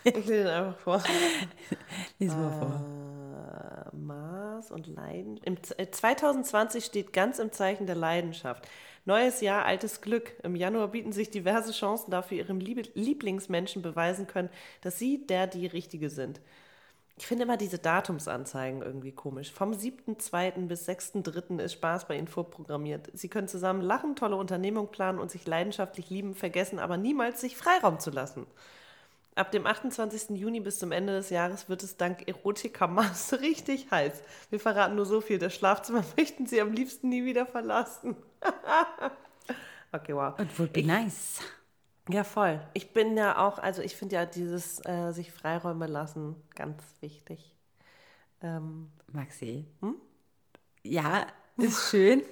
Ich lese den einfach vor. Lies mal vor. Äh, Mars und Leiden. Im Z- äh, 2020 steht ganz im Zeichen der Leidenschaft. Neues Jahr, altes Glück. Im Januar bieten sich diverse Chancen dafür, Liebe Lieblingsmenschen beweisen können, dass sie der die Richtige sind. Ich finde immer diese Datumsanzeigen irgendwie komisch. Vom 7.2. bis 6.3. ist Spaß bei Ihnen vorprogrammiert. Sie können zusammen lachen, tolle Unternehmung planen und sich leidenschaftlich lieben, vergessen aber niemals sich Freiraum zu lassen. Ab dem 28. Juni bis zum Ende des Jahres wird es dank Erotika-Maß richtig heiß. Wir verraten nur so viel. Das Schlafzimmer möchten Sie am liebsten nie wieder verlassen. okay, wow. It would be nice. Ja, voll. Ich bin ja auch, also ich finde ja dieses äh, sich Freiräume lassen ganz wichtig. Ähm, Maxi. Ja, ist schön.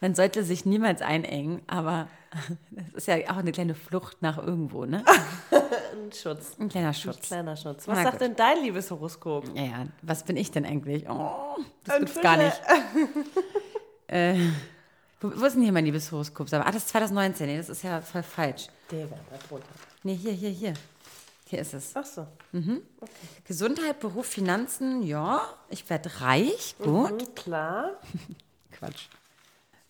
man sollte sich niemals einengen, aber das ist ja auch eine kleine Flucht nach irgendwo, ne? Ein Schutz. Ein kleiner Schutz. Ein kleiner Schutz. Was Na sagt gut. denn dein liebes Horoskop? Ja, ja, was bin ich denn eigentlich? Oh, das Ein gibt's gar nicht. äh, wo, wo ist denn hier mein liebes Horoskop? Ah, das ist 2019. Nee, das ist ja voll falsch. Der da drunter. Nee, hier, hier, hier. Hier ist es. Ach so. Mhm. Gesundheit, Beruf, Finanzen, ja. Ich werde reich. Gut. Mhm, klar. Quatsch.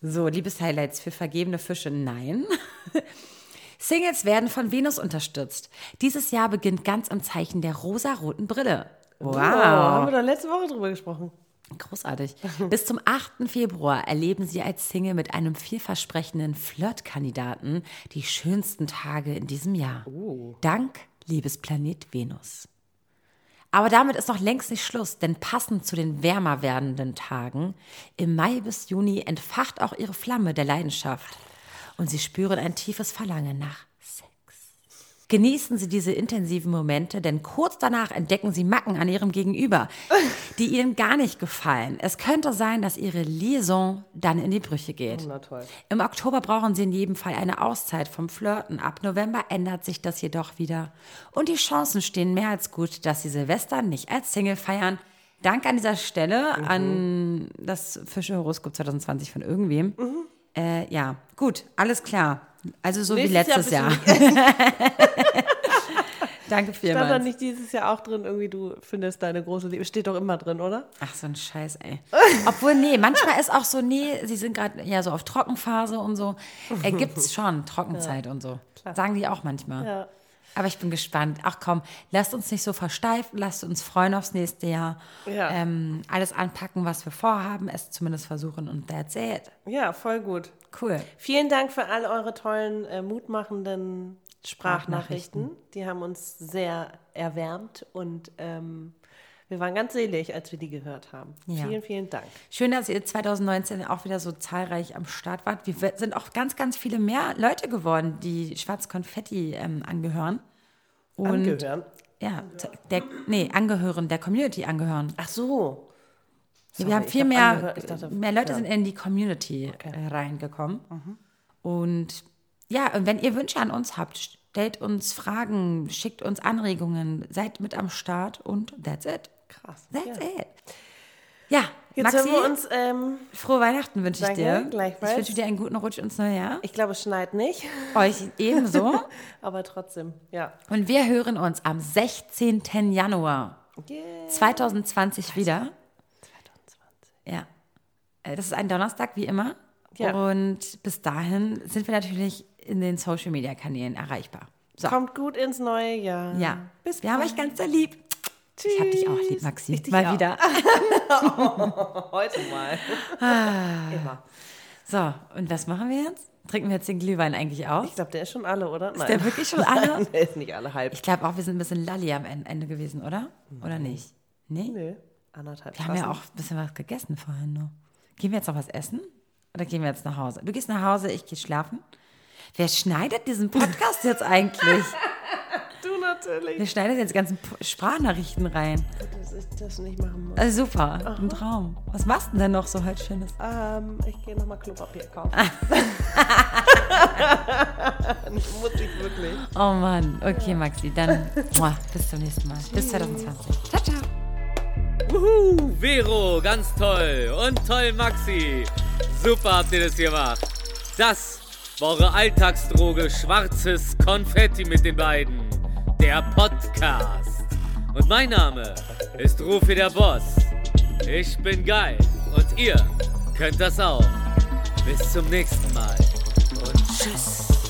So, Liebeshighlights für vergebene Fische, nein. Singles werden von Venus unterstützt. Dieses Jahr beginnt ganz im Zeichen der rosaroten Brille. Wow. Oh, haben wir doch letzte Woche drüber gesprochen. Großartig. Bis zum 8. Februar erleben Sie als Single mit einem vielversprechenden Flirtkandidaten die schönsten Tage in diesem Jahr. Dank, liebes Planet Venus. Aber damit ist noch längst nicht Schluss, denn passend zu den wärmer werdenden Tagen im Mai bis Juni entfacht auch Ihre Flamme der Leidenschaft und Sie spüren ein tiefes Verlangen nach. Genießen Sie diese intensiven Momente, denn kurz danach entdecken Sie Macken an Ihrem Gegenüber, die Ihnen gar nicht gefallen. Es könnte sein, dass Ihre Liaison dann in die Brüche geht. Toll. Im Oktober brauchen Sie in jedem Fall eine Auszeit vom Flirten. Ab November ändert sich das jedoch wieder. Und die Chancen stehen mehr als gut, dass Sie Silvester nicht als Single feiern. Dank an dieser Stelle an das Fische-Horoskop 2020 von irgendwem. Äh, ja, gut, alles klar. Also so Nächstes wie letztes Jahr Danke Stand da vielmals. nicht dieses Jahr auch drin, irgendwie du findest deine große Liebe? Steht doch immer drin, oder? Ach, so ein Scheiß, ey. Obwohl, nee, manchmal ist auch so, nee, sie sind gerade ja so auf Trockenphase und so. Äh, gibt's schon, Trockenzeit und so. Sagen die auch manchmal. Ja. Aber ich bin gespannt. Ach komm, lasst uns nicht so versteifen, lasst uns freuen aufs nächste Jahr. Ja. Ähm, alles anpacken, was wir vorhaben, es zumindest versuchen und that's it. Ja, voll gut. Cool. Vielen Dank für all eure tollen, äh, mutmachenden Sprachnachrichten. Sprachnachrichten. Die haben uns sehr erwärmt und ähm, wir waren ganz selig, als wir die gehört haben. Ja. Vielen, vielen Dank. Schön, dass ihr 2019 auch wieder so zahlreich am Start wart. Wir sind auch ganz, ganz viele mehr Leute geworden, die Schwarz Konfetti ähm, angehören. Und Angehören? Ja, der, nee, angehören, der Community angehören. Ach so. Sorry, wir haben viel hab mehr. Ich dachte, mehr Leute ja. sind in die Community äh, reingekommen. Und ja, und wenn ihr Wünsche an uns habt, stellt uns Fragen, schickt uns Anregungen, seid mit am Start und that's it. Krass. That's ja. it. Ja, Jetzt Maxi, hören wir uns. Ähm, frohe Weihnachten wünsche ich dir. gleichfalls. Ich wünsche dir einen guten Rutsch ins neue Jahr. ich glaube, es schneit nicht. Euch ebenso. Aber trotzdem, ja. Und wir hören uns am 16. Januar Yeah. 2020 wieder. 2020. Ja. Äh, Das ist ein Donnerstag, wie immer. Ja. Und bis dahin sind wir natürlich in den Social Media Kanälen erreichbar. So. Kommt gut ins neue Jahr. Ja. Bis wir haben euch ganz sehr lieb. Ich hab dich auch lieb, Maxi. Ich dich Mal auch. wieder. Heute mal. Immer. So, und was machen wir jetzt? Trinken wir jetzt den Glühwein eigentlich aus? Ich glaube, der ist schon alle, oder? Ist der wirklich schon alle? Nein, der ist nicht alle halb. Ich glaube auch, wir sind ein bisschen lalli am En- Ende gewesen, oder? Oder nicht? Nee? Nö. Anderthalb Wir haben ja auch ein bisschen was gegessen vorhin nur. Gehen wir jetzt noch was essen? Oder gehen wir jetzt nach Hause? Du gehst nach Hause, ich gehe schlafen. Wer schneidet diesen Podcast jetzt eigentlich? Du natürlich. Wer schneidet jetzt die ganzen Sprachnachrichten rein? Dass ich das nicht machen muss. Also super, ein Traum. Was machst du denn noch so heute Schönes? Ähm, ich gehe nochmal Klopapier kaufen. muss ich wirklich. Oh Mann, okay Maxi, dann bis zum nächsten Mal. Bis 2020. Ciao, ciao. Wuhu, Vero, ganz toll. Und toll, Maxi. Super habt ihr das gemacht. Das war eure Alltagsdroge Schwarzes Konfetti mit den beiden. Der Podcast. Und mein Name ist Rufi der Boss. Ich bin geil. Und ihr könnt das auch. Bis zum nächsten Mal. Und tschüss.